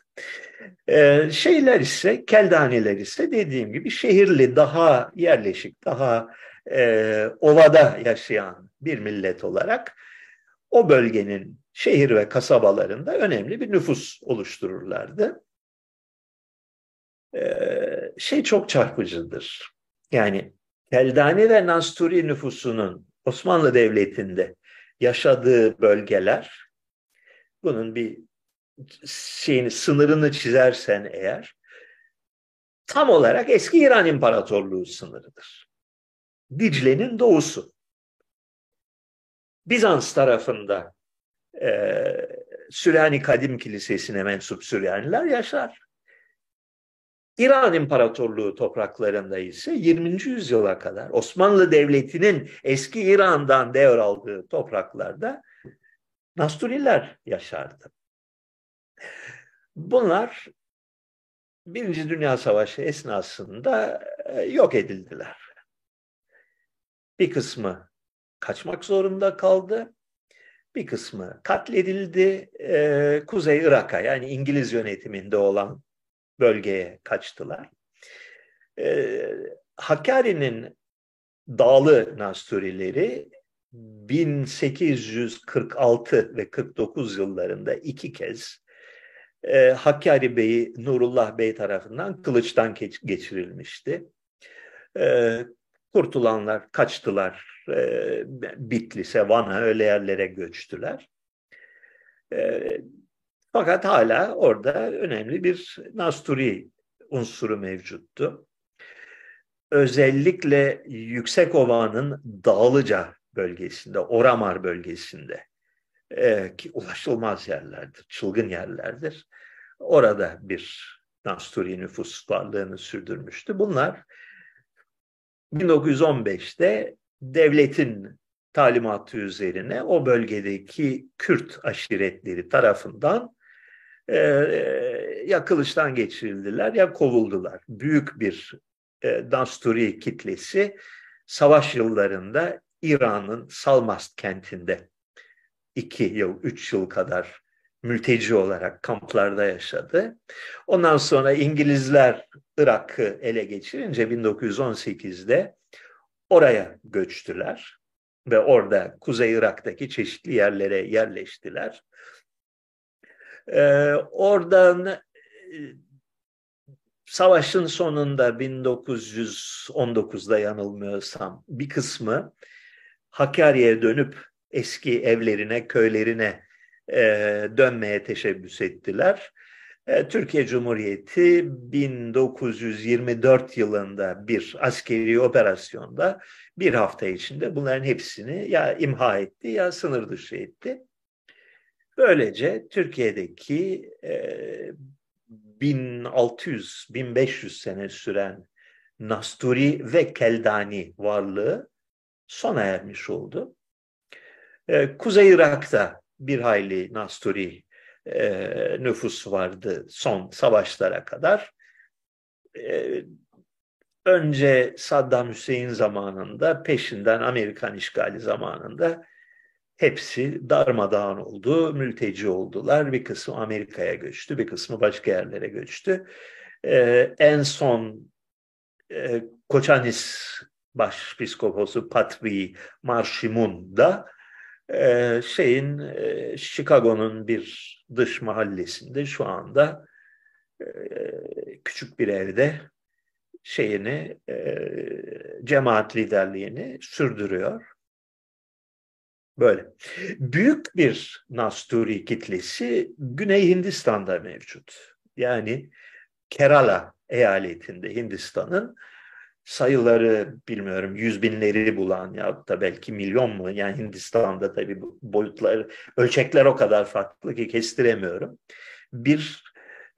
E, şeyler ise, Keldaniler ise dediğim gibi şehirli, daha yerleşik, daha e, ovada yaşayan bir millet olarak o bölgenin şehir ve kasabalarında önemli bir nüfus oluştururlardı. Ee, şey çok çarpıcıdır. Yani Keldani ve Nasturi nüfusunun Osmanlı Devleti'nde yaşadığı bölgeler bunun bir şeyini sınırını çizersen eğer tam olarak eski İran İmparatorluğu sınırıdır. Dicle'nin doğusu. Bizans tarafında e, Süryani Kadim Kilisesi'ne mensup Süryaniler yaşar. İran İmparatorluğu topraklarında ise 20. yüzyıla kadar Osmanlı Devleti'nin eski İran'dan devraldığı topraklarda Nasturiler yaşardı. Bunlar Birinci Dünya Savaşı esnasında e, yok edildiler. Bir kısmı kaçmak zorunda kaldı. Bir kısmı katledildi. E, Kuzey Irak'a yani İngiliz yönetiminde olan bölgeye kaçtılar. E, Hakkari'nin dağlı Nasturileri 1846 ve 49 yıllarında iki kez e, Hakkari Bey'i Nurullah Bey tarafından kılıçtan geçirilmişti. E, kurtulanlar kaçtılar. E, Bitlis'e, Van'a öyle yerlere göçtüler. E, fakat hala orada önemli bir Nasturi unsuru mevcuttu. Özellikle Yüksekova'nın Dağlıca bölgesinde, Oramar bölgesinde e, ki ulaşılmaz yerlerdir, çılgın yerlerdir. Orada bir Nasturi nüfus varlığını sürdürmüştü. Bunlar 1915'te devletin talimatı üzerine o bölgedeki Kürt aşiretleri tarafından e, ya kılıçtan geçirildiler ya kovuldular. Büyük bir e, Dasturi kitlesi savaş yıllarında İran'ın Salmast kentinde iki yıl, üç yıl kadar mülteci olarak kamplarda yaşadı. Ondan sonra İngilizler Irak'ı ele geçirince 1918'de oraya göçtüler ve orada Kuzey Irak'taki çeşitli yerlere yerleştiler. Ee, oradan e, savaşın sonunda 1919'da yanılmıyorsam bir kısmı Hakkari'ye dönüp eski evlerine, köylerine e, dönmeye teşebbüs ettiler. E, Türkiye Cumhuriyeti 1924 yılında bir askeri operasyonda bir hafta içinde bunların hepsini ya imha etti ya sınır dışı etti. Böylece Türkiye'deki e, 1600-1500 sene süren Nasturi ve Keldani varlığı sona ermiş oldu. E, Kuzey Irak'ta bir hayli Nasturi e, nüfus vardı son savaşlara kadar. E, önce Saddam Hüseyin zamanında, peşinden Amerikan işgali zamanında hepsi darmadağın oldu, mülteci oldular. Bir kısmı Amerika'ya göçtü, bir kısmı başka yerlere göçtü. Ee, en son e, Koçanis Başpiskoposu Patri Marşimun da e, şeyin e, Chicago'nun bir dış mahallesinde şu anda küçük bir evde şeyini cemaat liderliğini sürdürüyor. Böyle. Büyük bir Nasturi kitlesi Güney Hindistan'da mevcut. Yani Kerala eyaletinde Hindistan'ın sayıları bilmiyorum yüz binleri bulan ya da belki milyon mu yani Hindistan'da tabii boyutları ölçekler o kadar farklı ki kestiremiyorum. Bir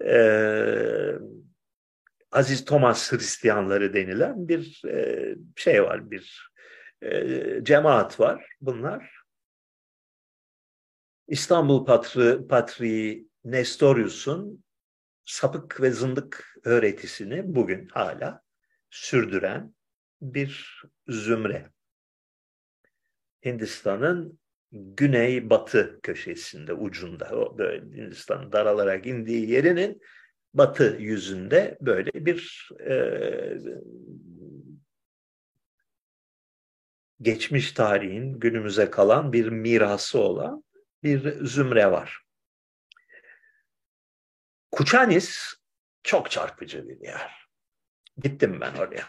e, Aziz Thomas Hristiyanları denilen bir e, şey var bir e, cemaat var bunlar. İstanbul Patri, Patriği Nestorius'un sapık ve zındık öğretisini bugün hala sürdüren bir zümre. Hindistan'ın güney-batı köşesinde, ucunda, o böyle Hindistan'ın daralarak indiği yerinin batı yüzünde böyle bir e, geçmiş tarihin günümüze kalan bir mirası olan bir zümre var. Kuçanis çok çarpıcı bir yer. Gittim ben oraya.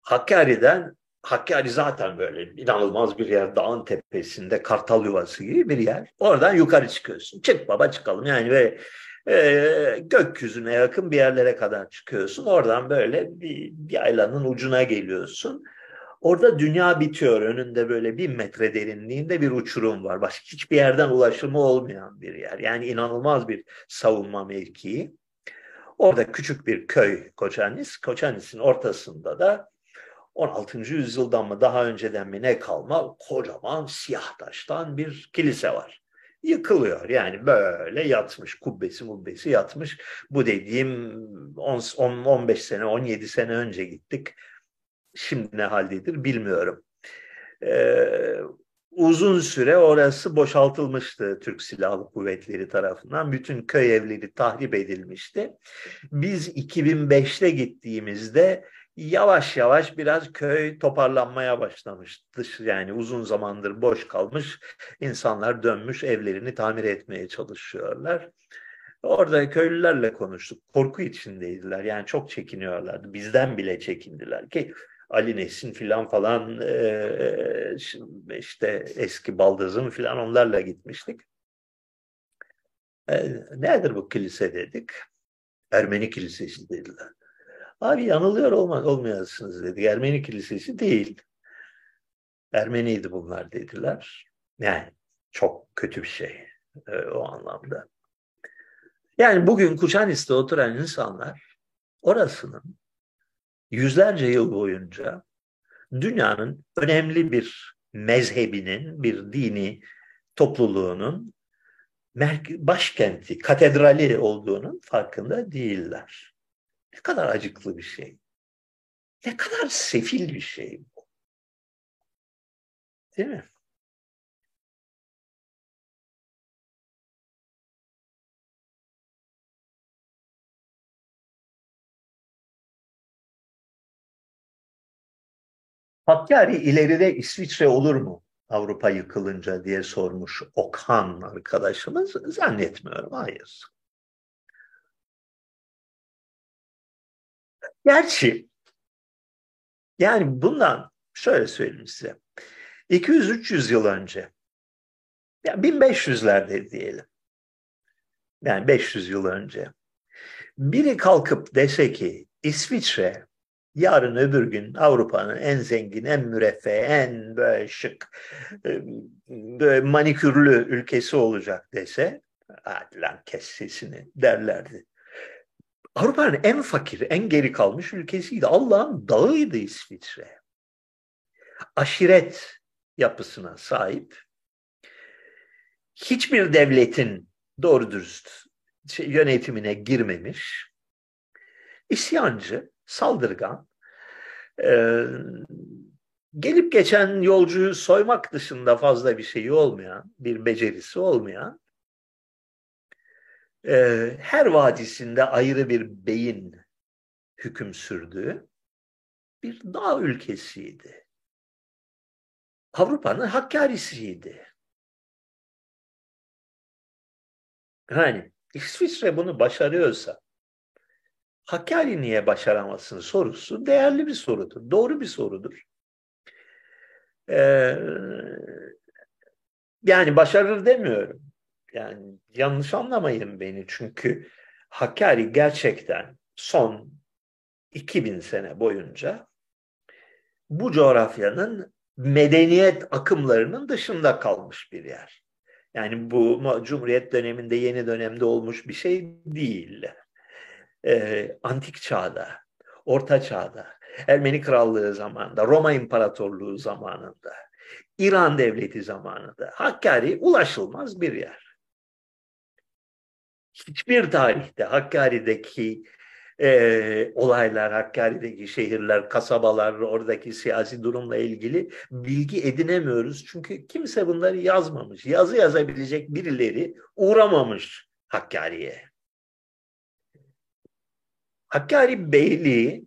Hakkari'den, Hakkari zaten böyle inanılmaz bir yer. Dağın tepesinde kartal yuvası gibi bir yer. Oradan yukarı çıkıyorsun. Çık baba çıkalım. Yani böyle e, gökyüzüne yakın bir yerlere kadar çıkıyorsun. Oradan böyle bir, bir aylanın ucuna geliyorsun. Orada dünya bitiyor. Önünde böyle bir metre derinliğinde bir uçurum var. Başka hiçbir yerden ulaşımı olmayan bir yer. Yani inanılmaz bir savunma mevkii. Orada küçük bir köy Koçanis. Koçanis'in ortasında da 16. yüzyıldan mı daha önceden mi ne kalma kocaman siyah taştan bir kilise var. Yıkılıyor yani böyle yatmış kubbesi mubbesi yatmış. Bu dediğim 10, 10 15 sene 17 sene önce gittik. Şimdi ne haldedir bilmiyorum. Ee, uzun süre orası boşaltılmıştı Türk Silahlı Kuvvetleri tarafından. Bütün köy evleri tahrip edilmişti. Biz 2005'te gittiğimizde yavaş yavaş biraz köy toparlanmaya başlamıştı. Yani uzun zamandır boş kalmış insanlar dönmüş evlerini tamir etmeye çalışıyorlar. Orada köylülerle konuştuk. Korku içindeydiler. Yani çok çekiniyorlardı. Bizden bile çekindiler ki Ali Nesin filan falan e, işte eski Baldız'ın filan onlarla gitmiştik. E, nedir bu kilise dedik. Ermeni kilisesi dediler. Abi yanılıyor olmaz, olmayasınız dedi. Ermeni kilisesi değil. Ermeniydi bunlar dediler. Yani çok kötü bir şey e, o anlamda. Yani bugün Kuşanis'te oturan insanlar orasının yüzlerce yıl boyunca dünyanın önemli bir mezhebinin, bir dini topluluğunun başkenti, katedrali olduğunun farkında değiller. Ne kadar acıklı bir şey. Ne kadar sefil bir şey bu. Değil mi? Hakkari ileride İsviçre olur mu Avrupa yıkılınca diye sormuş Okan arkadaşımız. Zannetmiyorum, hayır. Gerçi yani bundan şöyle söyleyeyim size. 200-300 yıl önce ya 1500'lerde diyelim. Yani 500 yıl önce. Biri kalkıp dese ki İsviçre yarın öbür gün Avrupa'nın en zengin, en müreffeh, en böyle şık, e, böyle manikürlü ülkesi olacak dese, hadi lan kes sesini derlerdi. Avrupa'nın en fakir, en geri kalmış ülkesiydi. Allah'ın dağıydı İsviçre. Aşiret yapısına sahip. Hiçbir devletin doğru dürüst şey, yönetimine girmemiş. İsyancı, saldırgan, e, gelip geçen yolcuyu soymak dışında fazla bir şeyi olmayan, bir becerisi olmayan, e, her vadisinde ayrı bir beyin hüküm sürdüğü bir dağ ülkesiydi. Avrupa'nın Hakkari'siydi. Yani İsviçre bunu başarıyorsa Hakkari niye başaramasın sorusu değerli bir sorudur. Doğru bir sorudur. Ee, yani başarır demiyorum. Yani yanlış anlamayın beni çünkü Hakkari gerçekten son 2000 sene boyunca bu coğrafyanın medeniyet akımlarının dışında kalmış bir yer. Yani bu Cumhuriyet döneminde yeni dönemde olmuş bir şey değil. Ee, antik çağda, Orta çağda, Ermeni Krallığı zamanında, Roma İmparatorluğu zamanında, İran Devleti zamanında Hakkari ulaşılmaz bir yer. Hiçbir tarihte Hakkari'deki e, olaylar, Hakkari'deki şehirler, kasabalar, oradaki siyasi durumla ilgili bilgi edinemiyoruz. Çünkü kimse bunları yazmamış. Yazı yazabilecek birileri uğramamış Hakkari'ye. Hakkari Beyliği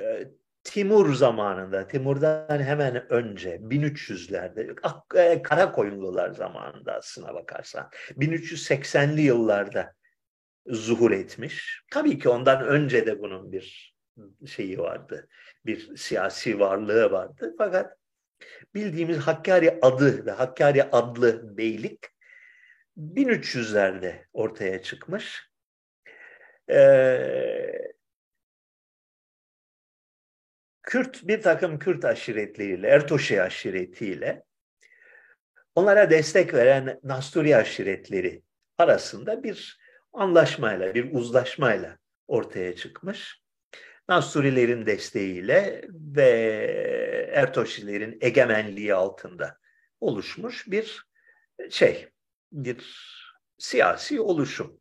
e, Timur zamanında, Timur'dan hemen önce 1300'lerde, e, Karakoyunlular zamanında aslına bakarsan, 1380'li yıllarda zuhur etmiş. Tabii ki ondan önce de bunun bir şeyi vardı. Bir siyasi varlığı vardı. Fakat bildiğimiz Hakkari adı ve Hakkari adlı beylik 1300'lerde ortaya çıkmış. Ee, Kürt bir takım Kürt aşiretleriyle, Ertoşi aşiretiyle onlara destek veren Nasturi aşiretleri arasında bir anlaşmayla, bir uzlaşmayla ortaya çıkmış. Nasturilerin desteğiyle ve Ertoşilerin egemenliği altında oluşmuş bir şey, bir siyasi oluşum.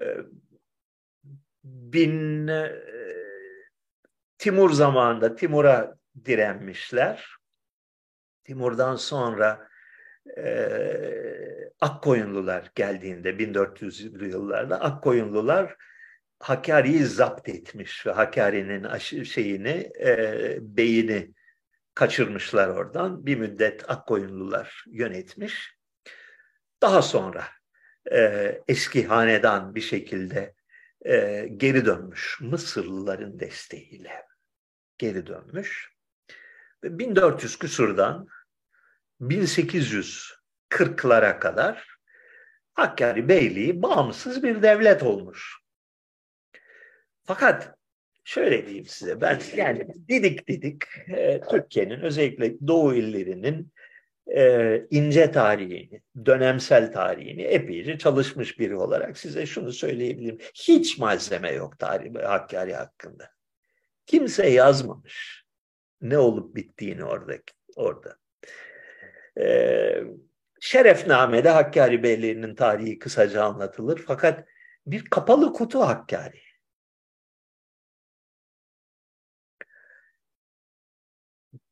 Ee, bin e, Timur zamanında Timur'a direnmişler. Timur'dan sonra e, Akkoyunlular geldiğinde 1400'lü yıllarda Akkoyunlular Hakkari'yi zapt etmiş ve Hakkari'nin şeyini, e, beyini kaçırmışlar oradan. Bir müddet Akkoyunlular yönetmiş. Daha sonra e, eski hanedan bir şekilde e, geri dönmüş Mısırlıların desteğiyle geri dönmüş. Ve 1400 küsurdan 1840'lara kadar Hakkari Beyliği bağımsız bir devlet olmuş. Fakat şöyle diyeyim size ben yani didik didik e, Türkiye'nin özellikle doğu illerinin e, ince tarihini, dönemsel tarihini epeyce çalışmış biri olarak size şunu söyleyebilirim. Hiç malzeme yok tarih Hakkari hakkında. Kimse yazmamış ne olup bittiğini oradaki, orada. Ee, Şerefname'de Hakkari Beyliği'nin tarihi kısaca anlatılır. Fakat bir kapalı kutu Hakkari.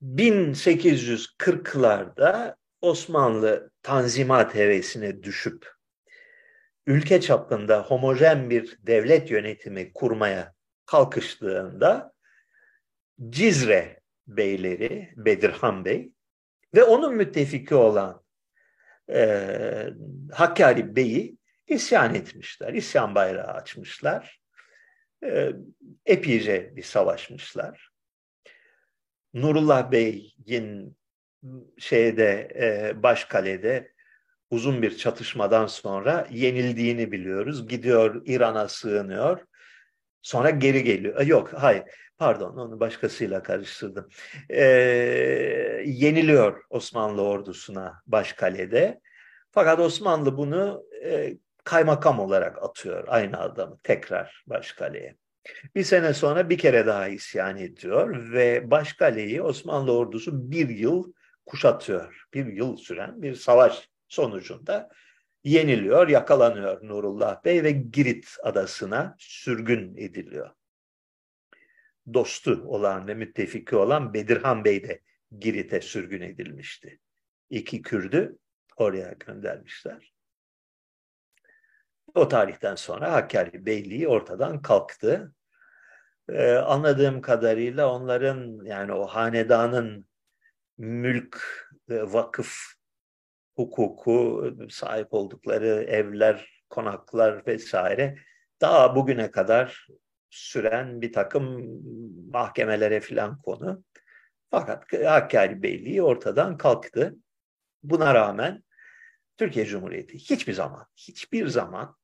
...1840'larda Osmanlı tanzimat hevesine düşüp... ...ülke çapında homojen bir devlet yönetimi kurmaya kalkıştığında... Cizre beyleri, Bedirhan Bey ve onun müttefiki olan e, Hakkari Bey'i isyan etmişler. İsyan bayrağı açmışlar. E, epeyce bir savaşmışlar. Nurullah Bey'in şeyde e, Başkale'de uzun bir çatışmadan sonra yenildiğini biliyoruz. Gidiyor İran'a sığınıyor. Sonra geri geliyor. E, yok, hayır. Pardon, onu başkasıyla karıştırdım. Ee, yeniliyor Osmanlı ordusuna Başkale'de. Fakat Osmanlı bunu e, kaymakam olarak atıyor aynı adamı tekrar Başkale'ye. Bir sene sonra bir kere daha isyan ediyor ve Başkale'yi Osmanlı ordusu bir yıl kuşatıyor. Bir yıl süren bir savaş sonucunda yeniliyor, yakalanıyor Nurullah Bey ve Girit adasına sürgün ediliyor. Dostu olan ve müttefiki olan Bedirhan Bey de Girit'e sürgün edilmişti. İki Kürdü oraya göndermişler. O tarihten sonra Hakkari Beyliği ortadan kalktı. Ee, anladığım kadarıyla onların yani o hanedanın mülk, vakıf hukuku, sahip oldukları evler, konaklar vesaire daha bugüne kadar süren bir takım mahkemelere filan konu. Fakat Hakkari Beyliği ortadan kalktı. Buna rağmen Türkiye Cumhuriyeti hiçbir zaman, hiçbir zaman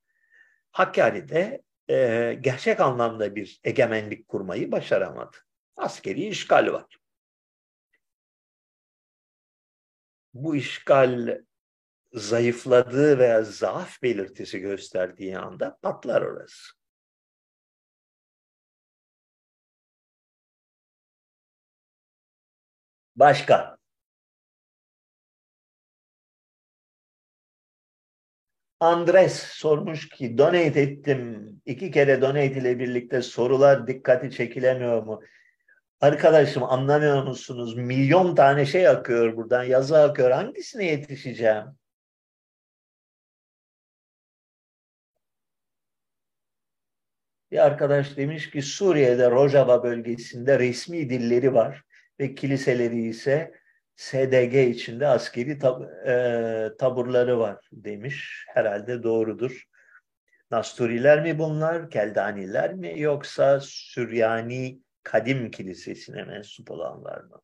Hakkari'de e, gerçek anlamda bir egemenlik kurmayı başaramadı. Askeri işgal var. Bu işgal zayıfladığı veya zaaf belirtisi gösterdiği anda patlar orası. Başka. Andres sormuş ki donate ettim. İki kere donate ile birlikte sorular dikkati çekilemiyor mu? Arkadaşım anlamıyor musunuz? Milyon tane şey akıyor buradan. Yazı akıyor. Hangisine yetişeceğim? Bir arkadaş demiş ki Suriye'de Rojava bölgesinde resmi dilleri var ve kiliseleri ise SDG içinde askeri tab e, taburları var demiş. Herhalde doğrudur. Nasturiler mi bunlar, Keldaniler mi yoksa Süryani Kadim Kilisesi'ne mensup olanlar mı?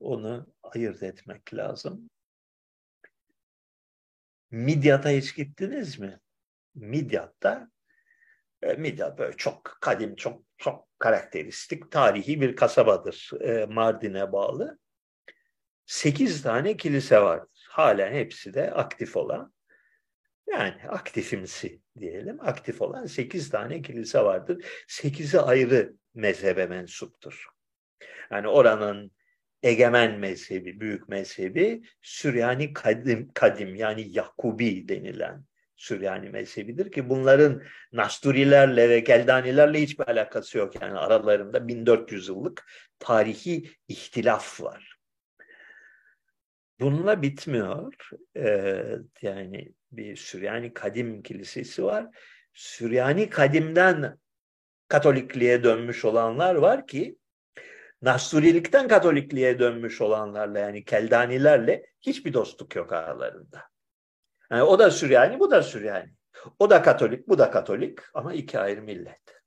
Onu ayırt etmek lazım. Midyat'a hiç gittiniz mi? Midyat'ta e, Midyat böyle çok kadim, çok çok karakteristik tarihi bir kasabadır. E, Mardin'e bağlı. Sekiz tane kilise vardır. Halen hepsi de aktif olan. Yani aktifimsi diyelim. Aktif olan sekiz tane kilise vardır. Sekizi ayrı mezhebe mensuptur. Yani oranın egemen mezhebi, büyük mezhebi Süryani kadim, kadim yani Yakubi denilen Süryani mezhebidir ki bunların Nasturilerle ve Geldanilerle hiçbir alakası yok. Yani aralarında 1400 yıllık tarihi ihtilaf var. Bununla bitmiyor. Ee, yani bir Süryani Kadim Kilisesi var. Süryani Kadim'den Katolikliğe dönmüş olanlar var ki Nasturilikten Katolikliğe dönmüş olanlarla yani Keldanilerle hiçbir dostluk yok aralarında. Yani o da Süryani, bu da Süryani. O da Katolik, bu da Katolik ama iki ayrı millet.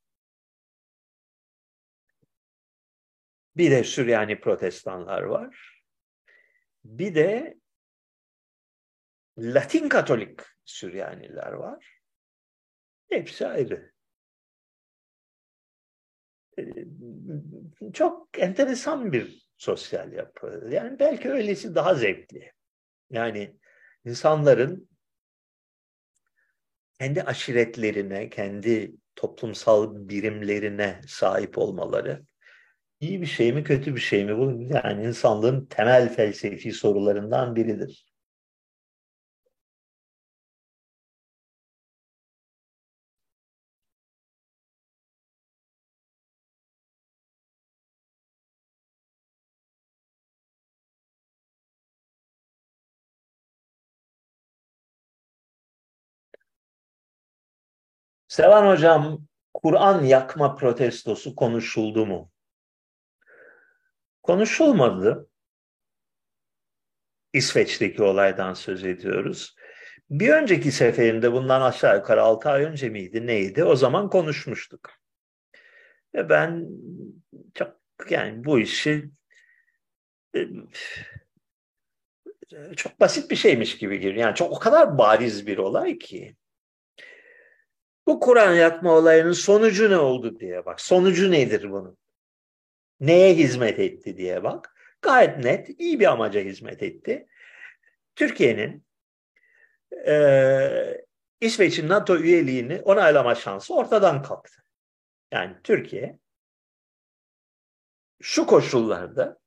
Bir de Süryani protestanlar var. Bir de Latin Katolik Süryaniler var. Hepsi ayrı. Ee, çok enteresan bir sosyal yapı. Yani belki öylesi daha zevkli. Yani insanların kendi aşiretlerine, kendi toplumsal birimlerine sahip olmaları iyi bir şey mi, kötü bir şey mi? Bu yani insanlığın temel felsefi sorularından biridir. Sevan Hocam, Kur'an yakma protestosu konuşuldu mu? Konuşulmadı. İsveç'teki olaydan söz ediyoruz. Bir önceki seferinde bundan aşağı yukarı 6 ay önce miydi neydi? O zaman konuşmuştuk. Ve ben çok yani bu işi e, çok basit bir şeymiş gibi geliyor. Yani çok o kadar bariz bir olay ki. Bu Kur'an yakma olayının sonucu ne oldu diye bak. Sonucu nedir bunun? Neye hizmet etti diye bak. Gayet net, iyi bir amaca hizmet etti. Türkiye'nin e, İsveç'in NATO üyeliğini onaylama şansı ortadan kalktı. Yani Türkiye şu koşullarda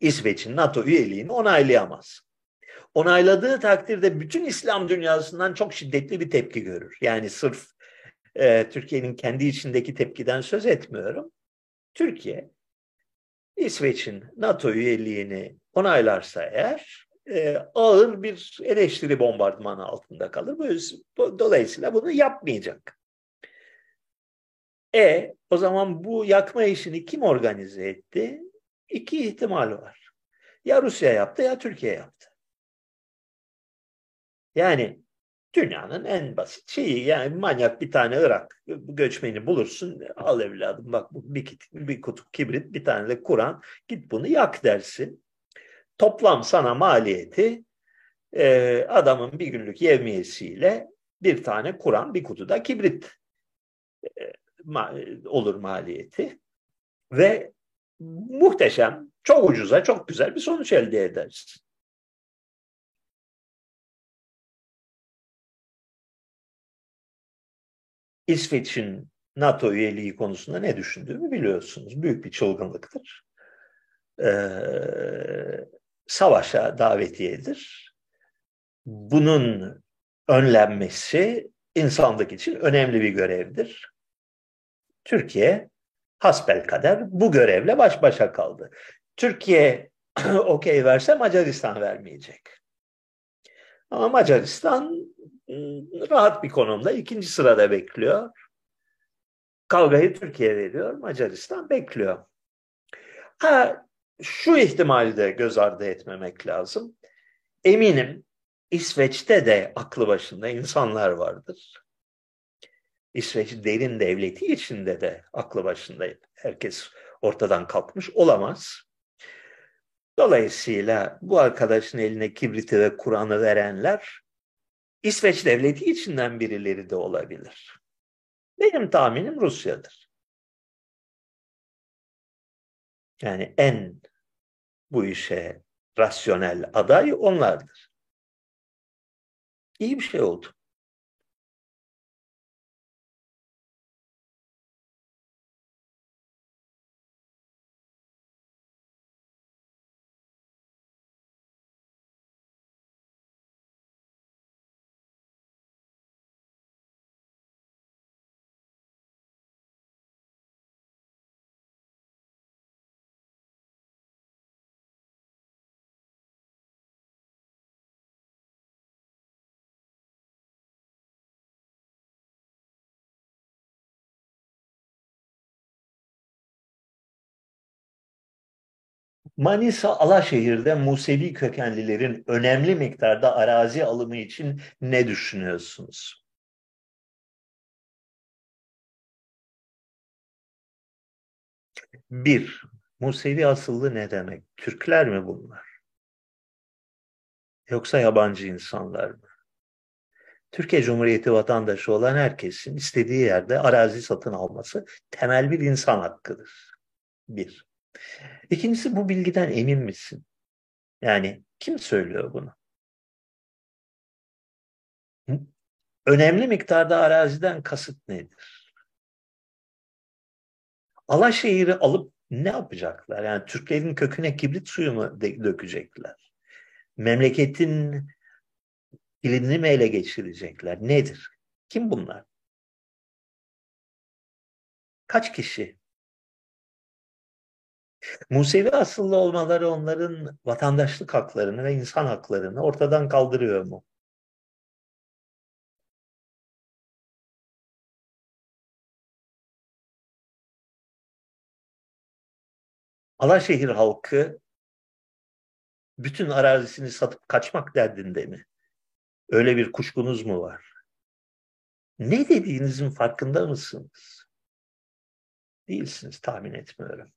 İsveç'in NATO üyeliğini onaylayamaz onayladığı takdirde bütün İslam dünyasından çok şiddetli bir tepki görür. Yani sırf e, Türkiye'nin kendi içindeki tepkiden söz etmiyorum. Türkiye İsveç'in NATO üyeliğini onaylarsa eğer e, ağır bir eleştiri bombardımanı altında kalır. Dolayısıyla bunu yapmayacak. E o zaman bu yakma işini kim organize etti? İki ihtimal var. Ya Rusya yaptı ya Türkiye yaptı. Yani dünyanın en basit şeyi yani manyak bir tane Irak göçmeni bulursun al evladım bak bu bir, bir kutu kibrit bir tane de Kur'an git bunu yak dersin. Toplam sana maliyeti e, adamın bir günlük yevmiyesiyle bir tane Kur'an bir kutuda kibrit e, olur maliyeti ve muhteşem çok ucuza çok güzel bir sonuç elde edersin. İsveç'in NATO üyeliği konusunda ne düşündüğümü biliyorsunuz. Büyük bir çılgınlıktır. Ee, savaşa davetiyedir. Bunun önlenmesi insanlık için önemli bir görevdir. Türkiye hasbel kader bu görevle baş başa kaldı. Türkiye okey verse Macaristan vermeyecek. Ama Macaristan rahat bir konumda ikinci sırada bekliyor. Kavgayı Türkiye veriyor, Macaristan bekliyor. Ha, şu ihtimali de göz ardı etmemek lazım. Eminim İsveç'te de aklı başında insanlar vardır. İsveç derin devleti içinde de aklı başında herkes ortadan kalkmış olamaz. Dolayısıyla bu arkadaşın eline kibriti ve Kur'an'ı verenler İsveç devleti içinden birileri de olabilir. Benim tahminim Rusya'dır. Yani en bu işe rasyonel aday onlardır. İyi bir şey oldu. Manisa Alaşehir'de Musevi kökenlilerin önemli miktarda arazi alımı için ne düşünüyorsunuz? Bir, Musevi asıllı ne demek? Türkler mi bunlar? Yoksa yabancı insanlar mı? Türkiye Cumhuriyeti vatandaşı olan herkesin istediği yerde arazi satın alması temel bir insan hakkıdır. Bir. İkincisi bu bilgiden emin misin? Yani kim söylüyor bunu? Önemli miktarda araziden kasıt nedir? Alaşehir'i alıp ne yapacaklar? Yani Türklerin köküne kibrit suyu mu dökecekler? Memleketin dilini mi ele geçirecekler? Nedir? Kim bunlar? Kaç kişi? Musevi asıllı olmaları onların vatandaşlık haklarını ve insan haklarını ortadan kaldırıyor mu? Alaşehir halkı bütün arazisini satıp kaçmak derdinde mi? Öyle bir kuşkunuz mu var? Ne dediğinizin farkında mısınız? Değilsiniz tahmin etmiyorum.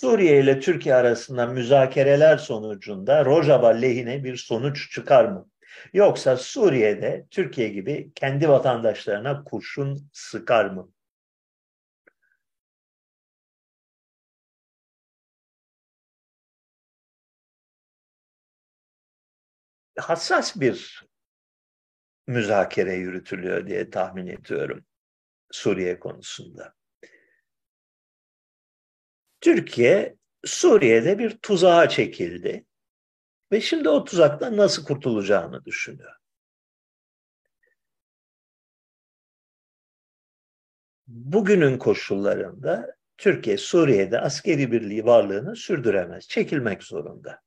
Suriye ile Türkiye arasında müzakereler sonucunda Rojava lehine bir sonuç çıkar mı? Yoksa Suriye'de Türkiye gibi kendi vatandaşlarına kurşun sıkar mı? Hassas bir müzakere yürütülüyor diye tahmin ediyorum Suriye konusunda. Türkiye Suriye'de bir tuzağa çekildi ve şimdi o tuzaktan nasıl kurtulacağını düşünüyor. Bugünün koşullarında Türkiye Suriye'de askeri birliği varlığını sürdüremez. Çekilmek zorunda.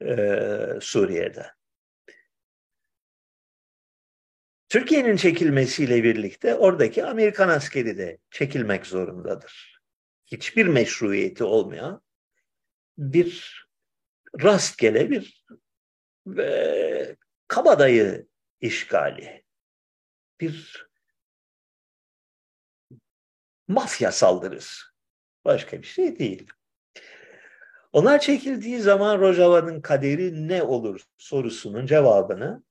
Ee, Suriye'de. Türkiye'nin çekilmesiyle birlikte oradaki Amerikan askeri de çekilmek zorundadır. Hiçbir meşruiyeti olmayan bir rastgele bir e, kabadayı işgali. Bir mafya saldırısı. Başka bir şey değil. Onlar çekildiği zaman Rojava'nın kaderi ne olur sorusunun cevabını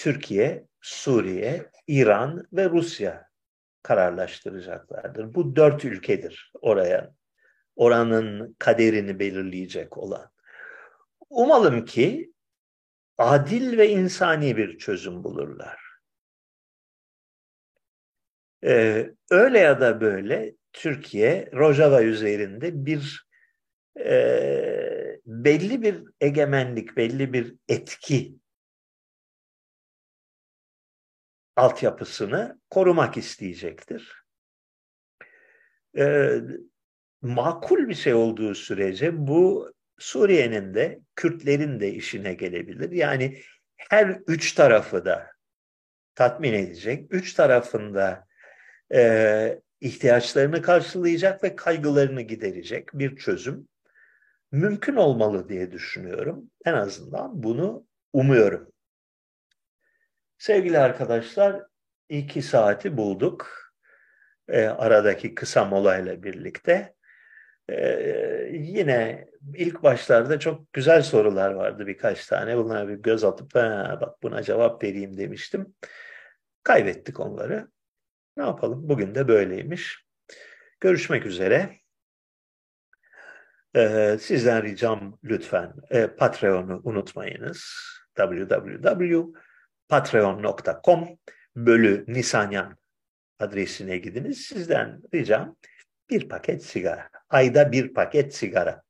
Türkiye, Suriye, İran ve Rusya kararlaştıracaklardır. Bu dört ülkedir oraya, oranın kaderini belirleyecek olan. Umalım ki adil ve insani bir çözüm bulurlar. Ee, öyle ya da böyle Türkiye Rojava üzerinde bir e, belli bir egemenlik, belli bir etki altyapısını korumak isteyecektir. Ee, makul bir şey olduğu sürece bu Suriye'nin de Kürtlerin de işine gelebilir. Yani her üç tarafı da tatmin edecek, üç tarafında e, ihtiyaçlarını karşılayacak ve kaygılarını giderecek bir çözüm mümkün olmalı diye düşünüyorum. En azından bunu umuyorum. Sevgili arkadaşlar, iki saati bulduk. E, aradaki kısa molayla birlikte. E, yine ilk başlarda çok güzel sorular vardı birkaç tane. Bunlara bir göz atıp bak buna cevap vereyim demiştim. Kaybettik onları. Ne yapalım? Bugün de böyleymiş. Görüşmek üzere. Ee, sizden ricam lütfen e, Patreon'u unutmayınız. www.patreon.com bölü Nisanyan adresine gidiniz. Sizden ricam bir paket sigara. Ayda bir paket sigara.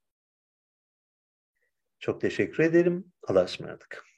Çok teşekkür ederim. Allah'a ısmarladık.